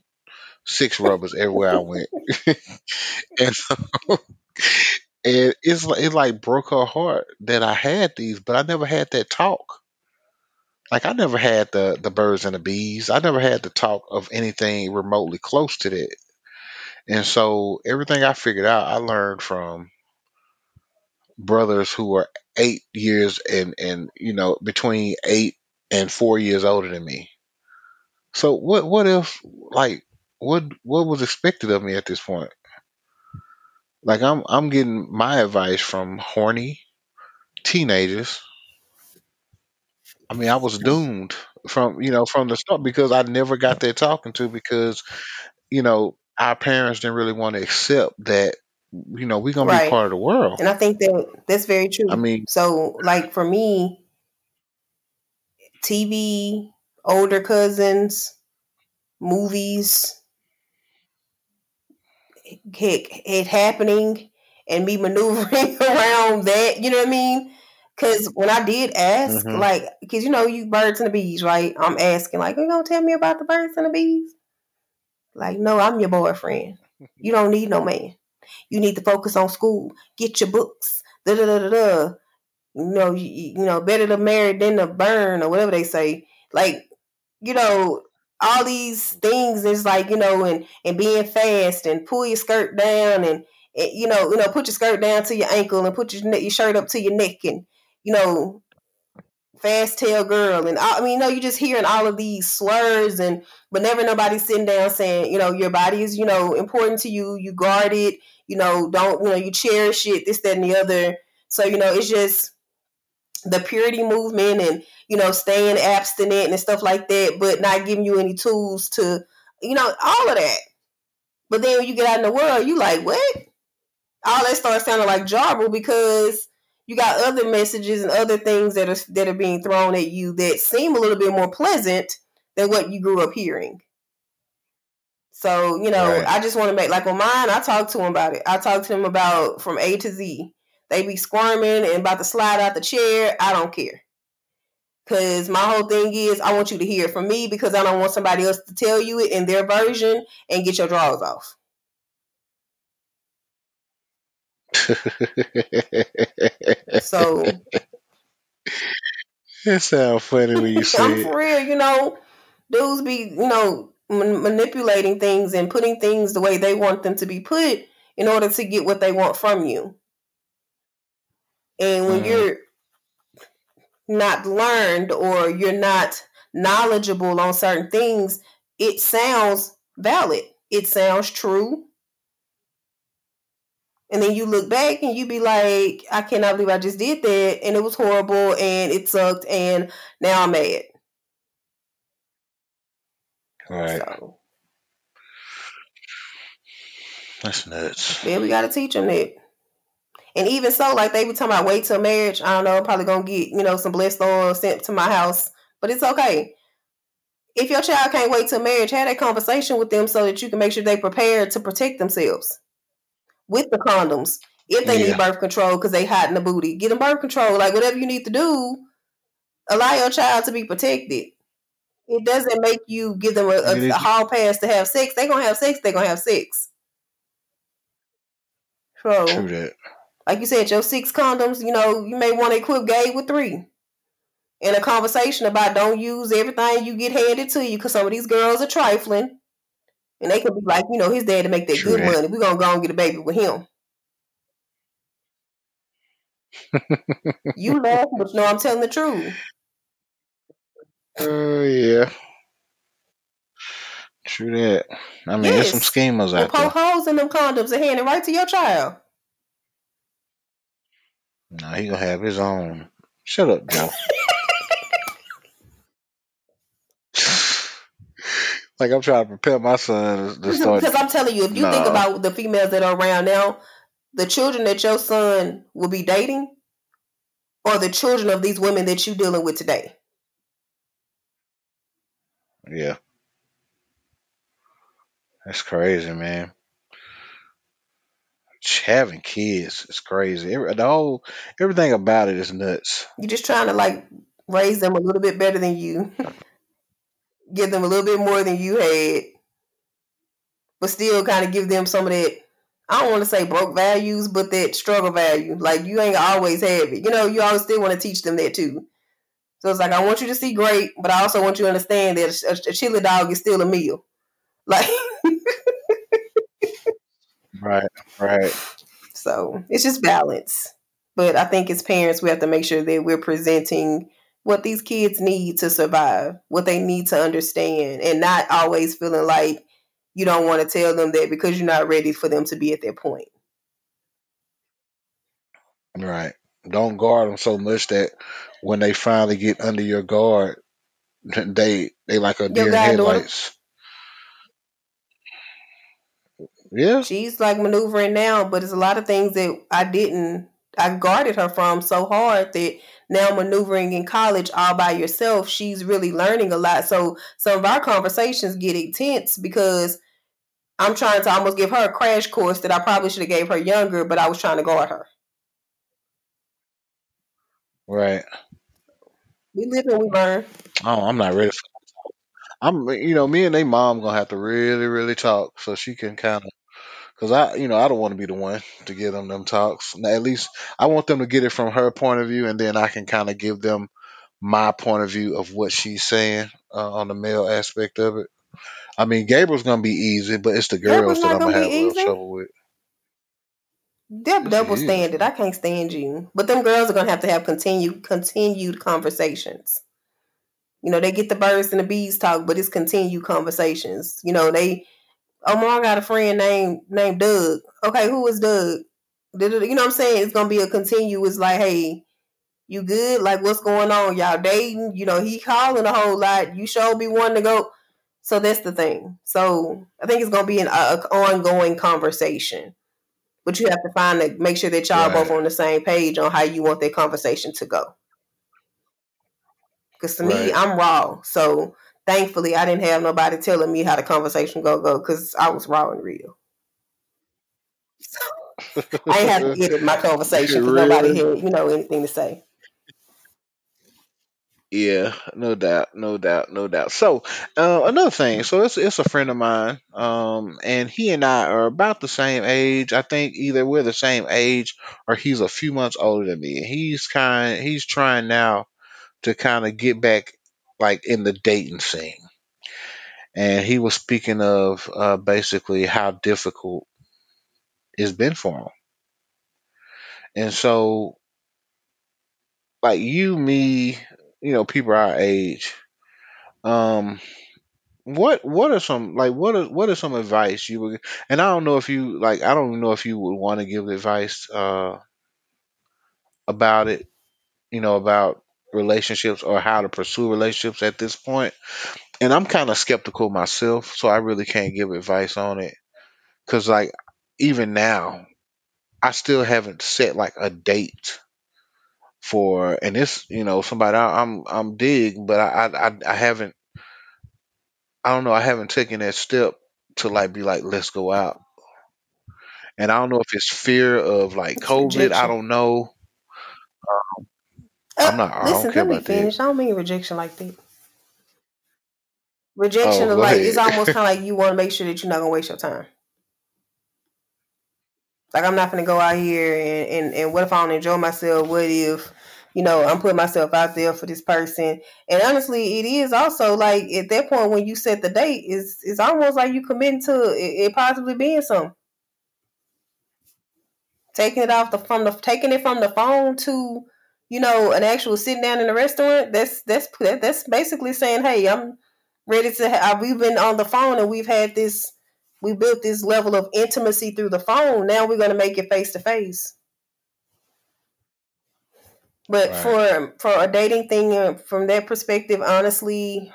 six rubbers everywhere I went, and so, and it's it like broke her heart that I had these, but I never had that talk. Like I never had the the birds and the bees. I never had the talk of anything remotely close to that. And so everything I figured out, I learned from brothers who were eight years and and you know between eight and four years older than me. So what what else like what what was expected of me at this point? Like I'm I'm getting my advice from horny teenagers. I mean, I was doomed from you know from the start because I never got that talking to because you know our parents didn't really want to accept that you know we're gonna be part of the world. And I think that that's very true. I mean, so like for me, TV, older cousins, movies, it, it happening and me maneuvering around that. You know what I mean? Because when I did ask, mm-hmm. like, because you know, you birds and the bees, right? I'm asking, like, you gonna tell me about the birds and the bees? Like, no, I'm your boyfriend. You don't need no man. You need to focus on school. Get your books. Da da da da da. You know, you, you know, better to marry than to burn or whatever they say. Like, you know, all these things is like you know, and and being fast and pull your skirt down and, and you know, you know, put your skirt down to your ankle and put your your shirt up to your neck and you know, fast tail girl. And I mean, you know, you just hearing all of these slurs and but never nobody sitting down saying, you know, your body is, you know, important to you, you guard it, you know, don't, you know, you cherish it, this, that, and the other. So, you know, it's just the purity movement and, you know, staying abstinent and stuff like that, but not giving you any tools to, you know, all of that. But then when you get out in the world, you like, what? All that starts sounding like jarble because you got other messages and other things that are that are being thrown at you that seem a little bit more pleasant than what you grew up hearing. So, you know, right. I just want to make like on mine, I talk to them about it. I talk to them about from A to Z. They be squirming and about to slide out the chair. I don't care. Cause my whole thing is I want you to hear it from me because I don't want somebody else to tell you it in their version and get your drawers off. so it sounds funny when you say I'm for real, you know. Dudes be, you know, man- manipulating things and putting things the way they want them to be put in order to get what they want from you. And when mm. you're not learned or you're not knowledgeable on certain things, it sounds valid. It sounds true. And then you look back and you be like, I cannot believe I just did that. And it was horrible and it sucked. And now I'm mad. Right. So. That's nuts. Yeah, we got to teach them that. And even so, like they were talking about wait till marriage. I don't know. I'm probably gonna get you know some blessed oil sent to my house, but it's okay. If your child can't wait till marriage, have that conversation with them so that you can make sure they prepare to protect themselves with the condoms. If they yeah. need birth control because they hot in the booty, get them birth control. Like whatever you need to do, allow your child to be protected. It doesn't make you give them a, a, a hall pass to have sex. They're gonna have sex. They're gonna have sex. So, True that. Like you said, your six condoms. You know, you may want to equip Gabe with three. In a conversation about don't use everything you get handed to you because some of these girls are trifling. And they could be like, you know, his dad to make that True good that. money. We're gonna go and get a baby with him. you laugh, but no, I'm telling the truth. Oh uh, yeah. True that. I mean, yes. there's some schemers out poke there. holes in them condoms and hand it right to your child. No, he gonna have his own. Shut up, Joe. like I'm trying to prepare my son to start. Because I'm telling you, if you think about the females that are around now, the children that your son will be dating, or the children of these women that you're dealing with today. Yeah. That's crazy, man. Having kids is crazy. Every, the whole everything about it is nuts. You're just trying to like raise them a little bit better than you, give them a little bit more than you had, but still kind of give them some of that. I don't want to say broke values, but that struggle value. Like you ain't always have it. You know, you always still want to teach them that too. So it's like I want you to see great, but I also want you to understand that a, a chili dog is still a meal. Like Right, right. So it's just balance. But I think as parents, we have to make sure that we're presenting what these kids need to survive, what they need to understand, and not always feeling like you don't want to tell them that because you're not ready for them to be at that point. Right. Don't guard them so much that when they finally get under your guard, they they like a deer in headlights. Yeah, she's like maneuvering now, but it's a lot of things that I didn't, I guarded her from so hard that now maneuvering in college all by yourself, she's really learning a lot. So some of our conversations get intense because I'm trying to almost give her a crash course that I probably should have gave her younger, but I was trying to guard her. right. We live and we learn. Oh, I'm not ready. For, I'm you know me and they mom gonna have to really really talk so she can kind of because I you know I don't want to be the one to give them them talks. Now, at least I want them to get it from her point of view, and then I can kind of give them my point of view of what she's saying uh, on the male aspect of it. I mean, Gabriel's gonna be easy, but it's the Gabriel's girls that I'm gonna gonna have a little easy. trouble with. They're Yes, double is. standard. I can't stand you. But them girls are gonna have to have continued continued conversations. You know, they get the birds and the bees talk, but it's continued conversations. You know, they Omar got a friend named named Doug. Okay, who is Doug? You know what I'm saying? It's gonna be a continuous like, hey, you good? Like what's going on? Y'all dating? You know, he calling a whole lot. You sure be wanting to go. So that's the thing. So I think it's gonna be an a, a ongoing conversation. But you have to find a, make sure that y'all both on the same page on how you want that conversation to go. Because to me. I'm raw. So thankfully, I didn't have nobody telling me how the conversation go go because I was raw and real. So I had to edit my conversation because nobody had you know anything to say. Yeah, no doubt, no doubt, no doubt. So, uh, another thing, so it's it's a friend of mine, um, and he and I are about the same age. I think either we're the same age or he's a few months older than me. He's kind, he's trying now to kind of get back like in the dating scene, and he was speaking of uh, basically how difficult it's been for him. And so, like you, me, you know, people our age, um What what are some like what are what are some advice you would and I don't know if you like I don't know if you would want to give advice uh about it, you know, about relationships or how to pursue relationships at this point. And I'm kind of skeptical myself, so I really can't give advice on it cuz like even now I still haven't set like a date for and it's, you know, somebody I, I'm I'm dig, but I I I haven't I don't know, I haven't taken that step to like be like let's go out and I don't know if it's fear of like It's COVID. I don't know. Uh, I'm not. I don't listen, care let me about that. I don't mean rejection like that. Rejection Oh, is like it's almost kind of like you want to make sure that you're not gonna waste your time. Like I'm not gonna go out here and, and and what if I don't enjoy myself? What if you know I'm putting myself out there for this person? And honestly, it is also like at that point when you set the date, is it's almost like you committing to it, it possibly being something. Taking it off the from the taking it from the phone to you know an actual sitting down in a restaurant. That's that's that's basically saying, hey, I'm ready to. Have, we've been on the phone and we've had this. We built this level of intimacy through the phone. Now we're going to make it face to face. But Right. for for a dating thing, uh, from that perspective, honestly,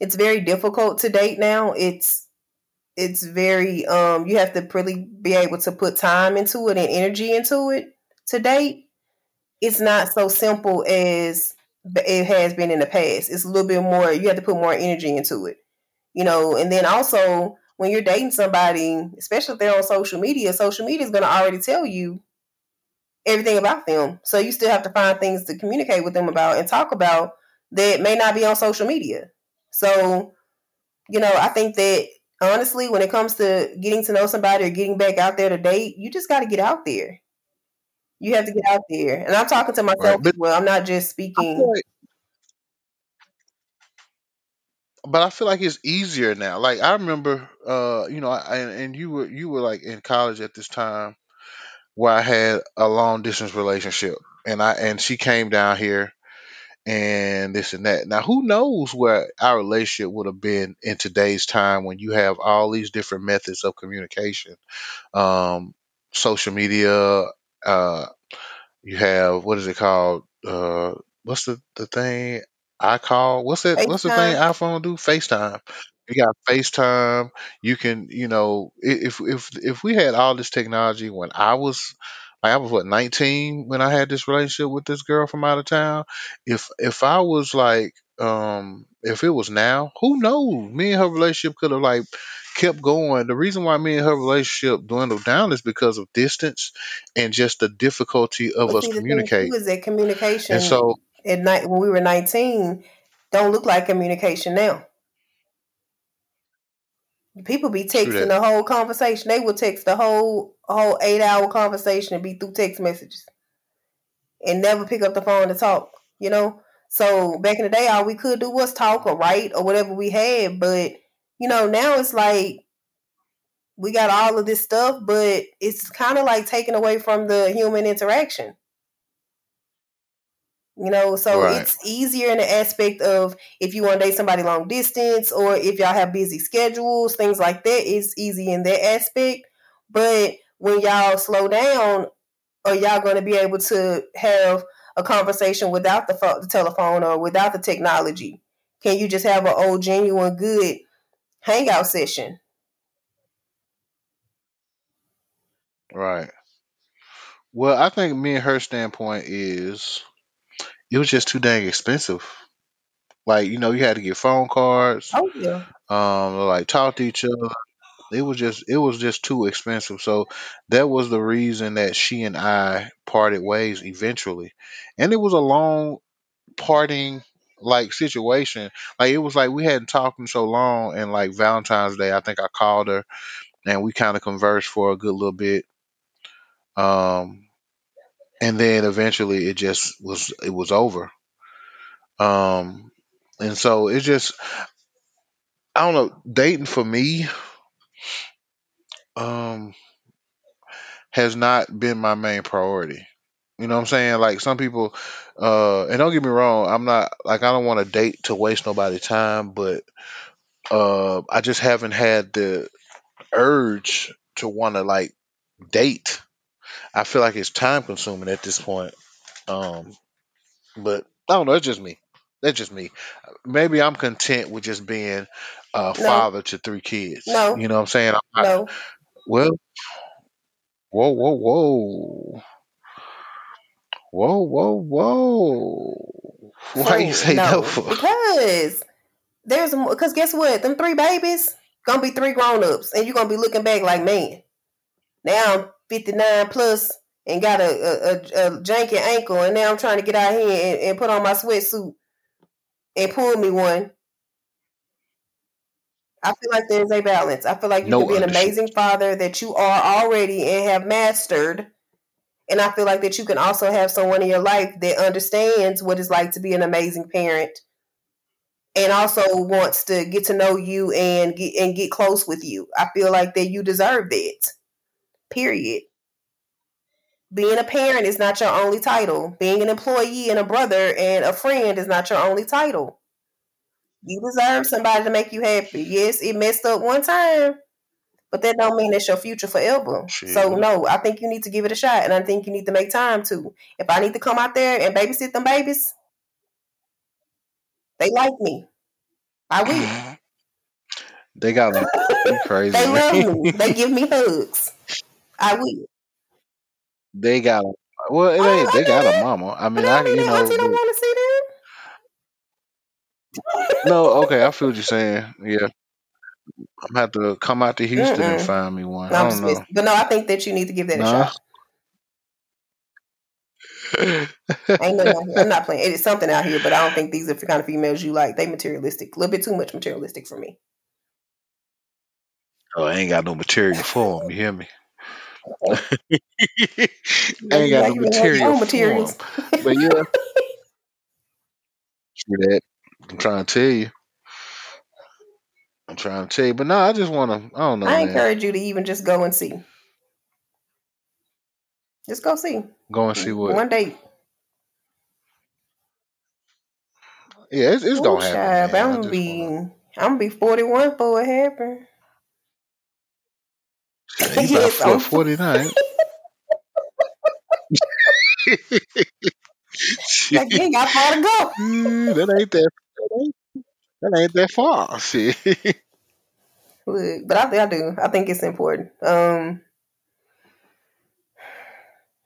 it's very difficult to date now. It's it's very um you have to really be able to put time into it and energy into it to date. It's not so simple as it has been in the past. It's a little bit more. You have to put more energy into it, you know. And then also when you're dating somebody, especially if they're on social media, social media is going to already tell you everything about them. So you still have to find things to communicate with them about and talk about that may not be on social media. So, you know, I think that honestly, when it comes to getting to know somebody or getting back out there to date, you just got to get out there. You have to get out there. And I'm talking to myself right, well. I'm not just speaking. Like, but I feel like it's easier now. Like I remember, uh, you know, I, and, and you were you were like in college at this time, where I had a long distance relationship, and I and she came down here, and this and that. Now, who knows where our relationship would have been in today's time when you have all these different methods of communication, um, social media, uh, you have what is it called? Uh, what's the the thing? I call what's that? What's the thing iPhone do? FaceTime. You got FaceTime. You can, you know, if if if we had all this technology when I was I was what 19 when I had this relationship with this girl from out of town. If if I was like um if it was now, who knows? Me and her relationship could have like kept going. The reason why me and her relationship dwindled down is because of distance and just the difficulty of us communicating. Was that communication? And so at night when we were 19 don't look like communication now. People be texting the whole conversation. They will text the whole whole eight hour conversation and be through text messages and never pick up the phone to talk. You know, so back in the day, all we could do was talk or write or whatever we had. But you know, now it's like we got all of this stuff, but it's kind of like taken away from the human interaction. You know, so right. it's easier in the aspect of if you want to date somebody long distance or if y'all have busy schedules, things like that. It's easy in that aspect. But when y'all slow down, are y'all going to be able to have a conversation without the, fo- the telephone or without the technology? Can you just have an old, oh, genuine, good hangout session? Right. Well, I think me and her standpoint is it was just too dang expensive. Like you know, you had to get phone cards. Oh yeah. Um, like talk to each other. It was just it was just too expensive. So that was the reason that she and I parted ways eventually, and it was a long parting like situation. Like it was like we hadn't talked in so long, and like Valentine's Day, I think I called her, and we kind of conversed for a good little bit. Um, and then eventually it just was it was over um and so it just i don't know dating for me um has not been my main priority you know what i'm saying like some people uh and don't get me wrong i'm not like i don't want to date to waste nobody's time but uh i just haven't had the urge to want to like date i feel like it's time consuming at this point um but I don't know. It's just me. That's just me. Maybe I'm content with just being a no. father to three kids. No. You know what I'm saying? I'm not, no. Well, whoa, whoa, whoa. Whoa, whoa, whoa. Why so, you say no? no for? Because there's because guess what? Them three babies gonna be three grown ups, and you're gonna be looking back like, man, now I'm 59 plus and got a, a, a, a janky ankle, and now I'm trying to get out here and, and put on my sweatsuit and pull me one. I feel like there's a balance. I feel like you no can be an amazing father that you are already and have mastered. And I feel like that you can also have someone in your life that understands what it's like to be an amazing parent and also wants to get to know you and get and get close with you. I feel like that you deserve that. Period being a parent is not your only title. Being an employee and a brother and a friend is not your only title. You deserve somebody to make you happy. Yes, it messed up one time, but that don't mean it's your future forever. So no, I think you need to give it a shot, and I think you need to make time to. If I need to come out there and babysit them babies, they like me. I will. They got me crazy. they love me. They give me hugs. I will. They got well, it ain't. They got a mama. I mean, I, you know. Auntie don't want to see them. no, okay, I feel what you're saying. Yeah, I'm gonna have to come out to Houston and Mm-mm. find me one. No, I don't know. But no, I think that you need to give that a shot. Ain't nothing here. I'm not playing. It's something out here, but I don't think these are the kind of females you like. They materialistic. A little bit too much materialistic for me. oh, I ain't got no material for them. You hear me? I ain't got now no you can material own for materials. them. But yeah, that. I'm trying to tell you. I'm trying to tell you. But no, I just want to. I don't know, I man. encourage you to even just go and see. Just go see. Go and see what. One date. Yeah, it's, it's Ooh, gonna happen, child, I'm gonna be wanna. I'm gonna be 41 for it happen. Shit, you about yes, I'm 49. like you ain't got far to go. That ain't that. That ain't, that far. Look, but I think I do. I think it's important. Um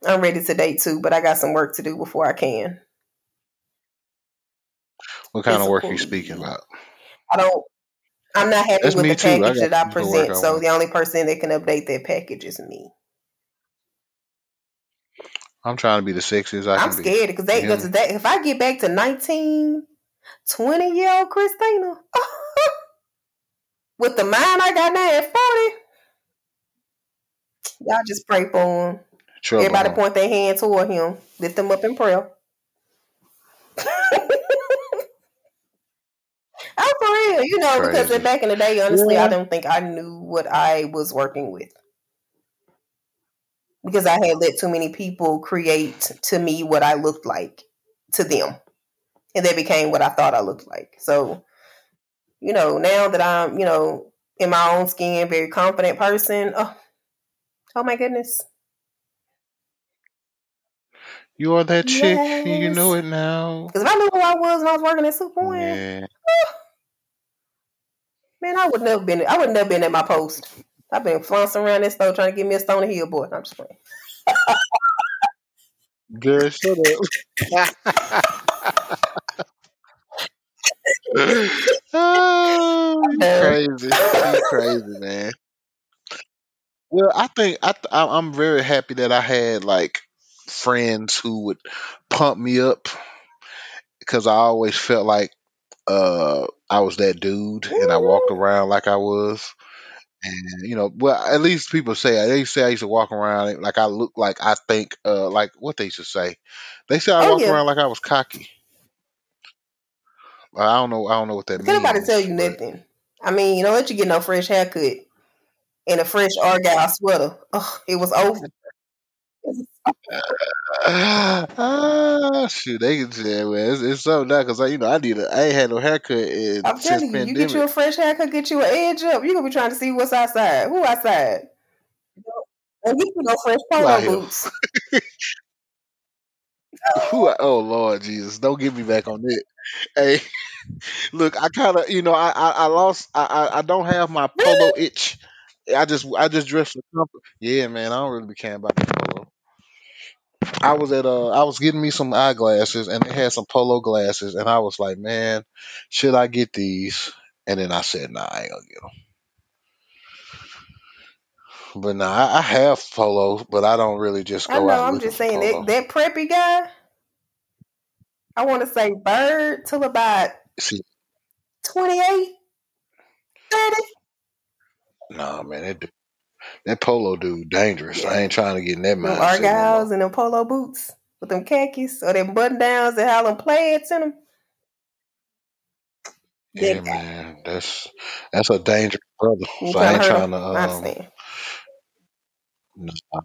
I'm ready to date too, but I got some work to do before I can. what kind of work Physical. you speaking about? I don't I'm not happy That's with the too. I package that I some good work present, so the only person that can update that package is me. I'm trying to be the sexiest I be. scared because they You hear because me? that if I get back to 19, 20 year old Christina. With the mind I got now at 40, y'all just pray for him. Trouble. Everybody point their hand toward him, lift them up in prayer. I'm oh, for real, you know, because back in the day, honestly, I don't think I knew what I was working with. Because I had let too many people create to me what I looked like to them, and they became what I thought I looked like. So, you know, now that I'm, you know, in my own skin, very confident person. Oh, oh my goodness, You are that chick. You know it now. Because if I knew who I was when I was working at Superman, Yeah. man, I would never been. I would never been at my post. I've been flouncing around this store trying to get me a Stone Hill boy. I'm just playing. Girl, shut up. oh, you crazy. You crazy, man. Well, I think I th- I- I'm very happy that I had like friends who would pump me up because I always felt like uh I was that dude and I walked around like I was. And you know, well, at least people say they say I used to walk around like I look like I think uh like what they used to say. They say I Oh walked yeah. around like I was cocky. I don't know. I don't know what that Can nobody tell you but- nothing? I mean, you don't let you get no fresh haircut and a fresh argyle sweater. Oh, it was over. Ah, shoot, they can say, well, it's, it's something now because I, you know, I need a, I ain't had no haircut in I'm telling you, you pandemic. get you a fresh haircut, get you an edge up. You gonna be trying to see what's outside. Who outside? Don't get you no fresh polo boots. Who? Oh Lord Jesus, don't get me back on it. Hey, look, I kind of, you know, I, I, I lost, I, I, I don't have my polo itch. I just, I just dress for comfort. Yeah, man, I don't really be caring about the polo. I was at, uh, I was getting me some eyeglasses, and they had some polo glasses, and I was like, man, should I get these? And then I said, nah, I ain't gonna get them. But nah, I, I have polo, but I don't really just I go know. out I'm just saying that that preppy guy. I want to say bird till about See, 28, 30. nah, man, that dude, that polo dude dangerous. I ain't trying to get in that mindset no argyles more. and them polo boots with them khakis or them button downs and have them plaids in them. Yeah, That man, that's that's a dangerous brother. So I ain't trying him? to. I Um, nah,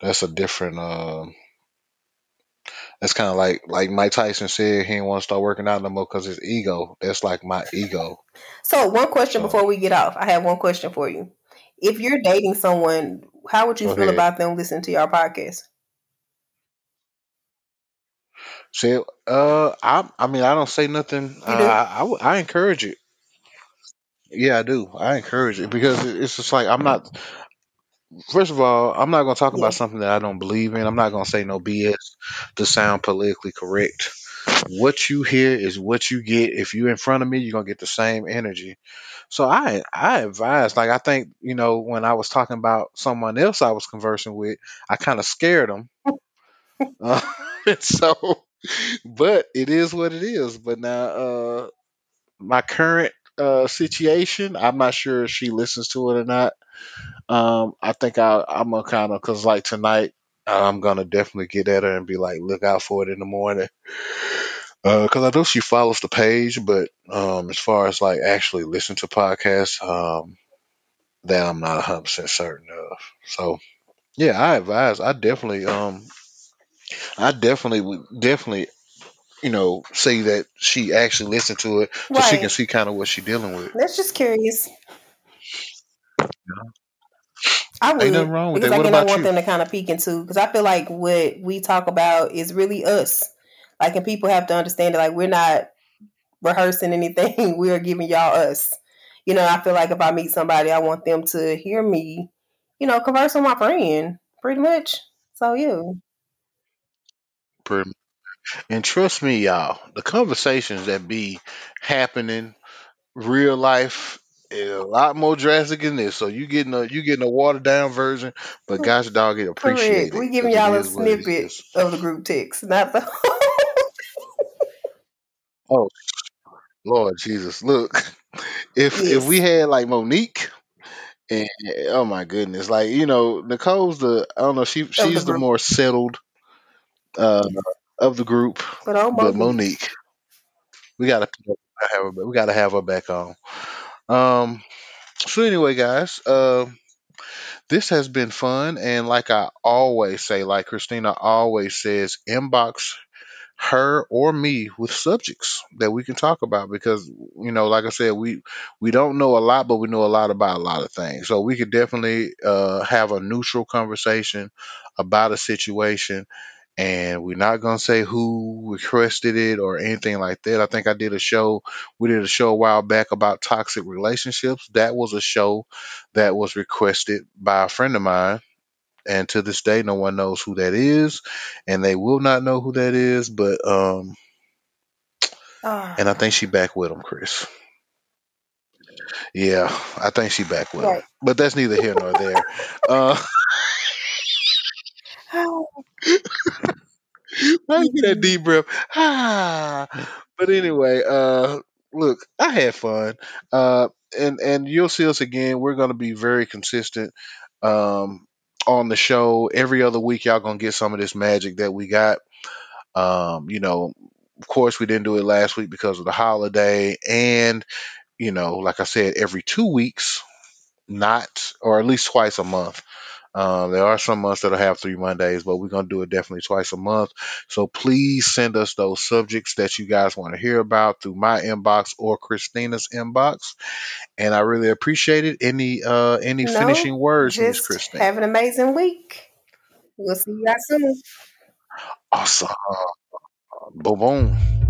that's a different. Um, that's kind of like like Mike Tyson said he didn't want to start working out no more because his ego. That's like my ego. So, one question So before we get off. I have one question for you. If you're dating someone, how would you go feel ahead. about them listening to your podcast? See, uh, I I mean I don't say nothing. Uh, You do? I, I I encourage it. Yeah, I do. I encourage it because it- it's just like I'm not. First of all, I'm not going to talk Yeah. about something that I don't believe in. I'm not going to say no BS to sound politically correct. What you hear is what you get. If you're in front of me, you're going to get the same energy. So I I advise, like I think you know when I was talking about someone else I was conversing with, I kind of scared them. Uh, so, but it is what it is. But now, uh, my current uh, situation, I'm not sure if she listens to it or not. Um, I think I, I'm gonna kind of cause like tonight, I'm gonna definitely get at her and be like, look out for it in the morning. Uh, cause I know she follows the page, but um, as far as like actually listen to podcasts, um, that I'm not 100 percent certain of. So yeah, I advise. I definitely, um, I definitely definitely, you know, say that she actually listened to it so she can see kind of what she's dealing with. That's just curious. I Ain't nothing wrong with because that. What again, I about want you? them to kind of peek into because I feel like what we talk about is really us. Like, and people have to understand that like we're not rehearsing anything. we are giving y'all us. You know, I feel like if I meet somebody, I want them to hear me. You know, converse with my friend, pretty much. So yeah, Pretty- And trust me, y'all, the conversations that be happening real life is a lot more drastic than this. So you getting a you getting a watered down version, but gosh dog it correct. appreciate it We giving it y'all a is what it snippet is. of the group text, not the. Oh Lord Jesus, look if if we had like Monique and oh my goodness, like you know Nicole's the I don't know she of the she's the group. more settled uh of the group, But oh, but Monique. Monique we gotta have her we gotta have her back on. Um. So anyway, guys, uh, this has been fun, and like I always say, like Christina always says, inbox her or me with subjects that we can talk about because you know like i said we we don't know a lot but we know a lot about a lot of things so we could definitely uh, have a neutral conversation about a situation and we're not going to say who requested it or anything like that. I think i did a show we did a show a while back about toxic relationships. That was a show that was requested by a friend of mine. And to this day no one knows who that is and they will not know who that is but um and i Ah, think she back with him chris. Yeah i think she back with him but that's neither here nor there. Uh I get that deep breath ah but anyway uh look i had fun uh and and you'll see us again we're going to be very consistent um on the show every other week y'all gonna get some of this magic that we got um you know of course, we didn't do it last week because of the holiday. And, you know, like I said, every two weeks, not, or at least twice a month. Um, there are some months that'll have three Mondays, but we're going to do it definitely twice a month. So please send us those subjects that you guys want to hear about through my inbox or Christina's inbox. And I really appreciate it. Any, uh, any No, finishing words, Miss Christina? have an amazing week. We'll see you guys soon. Awesome. Boom, boom.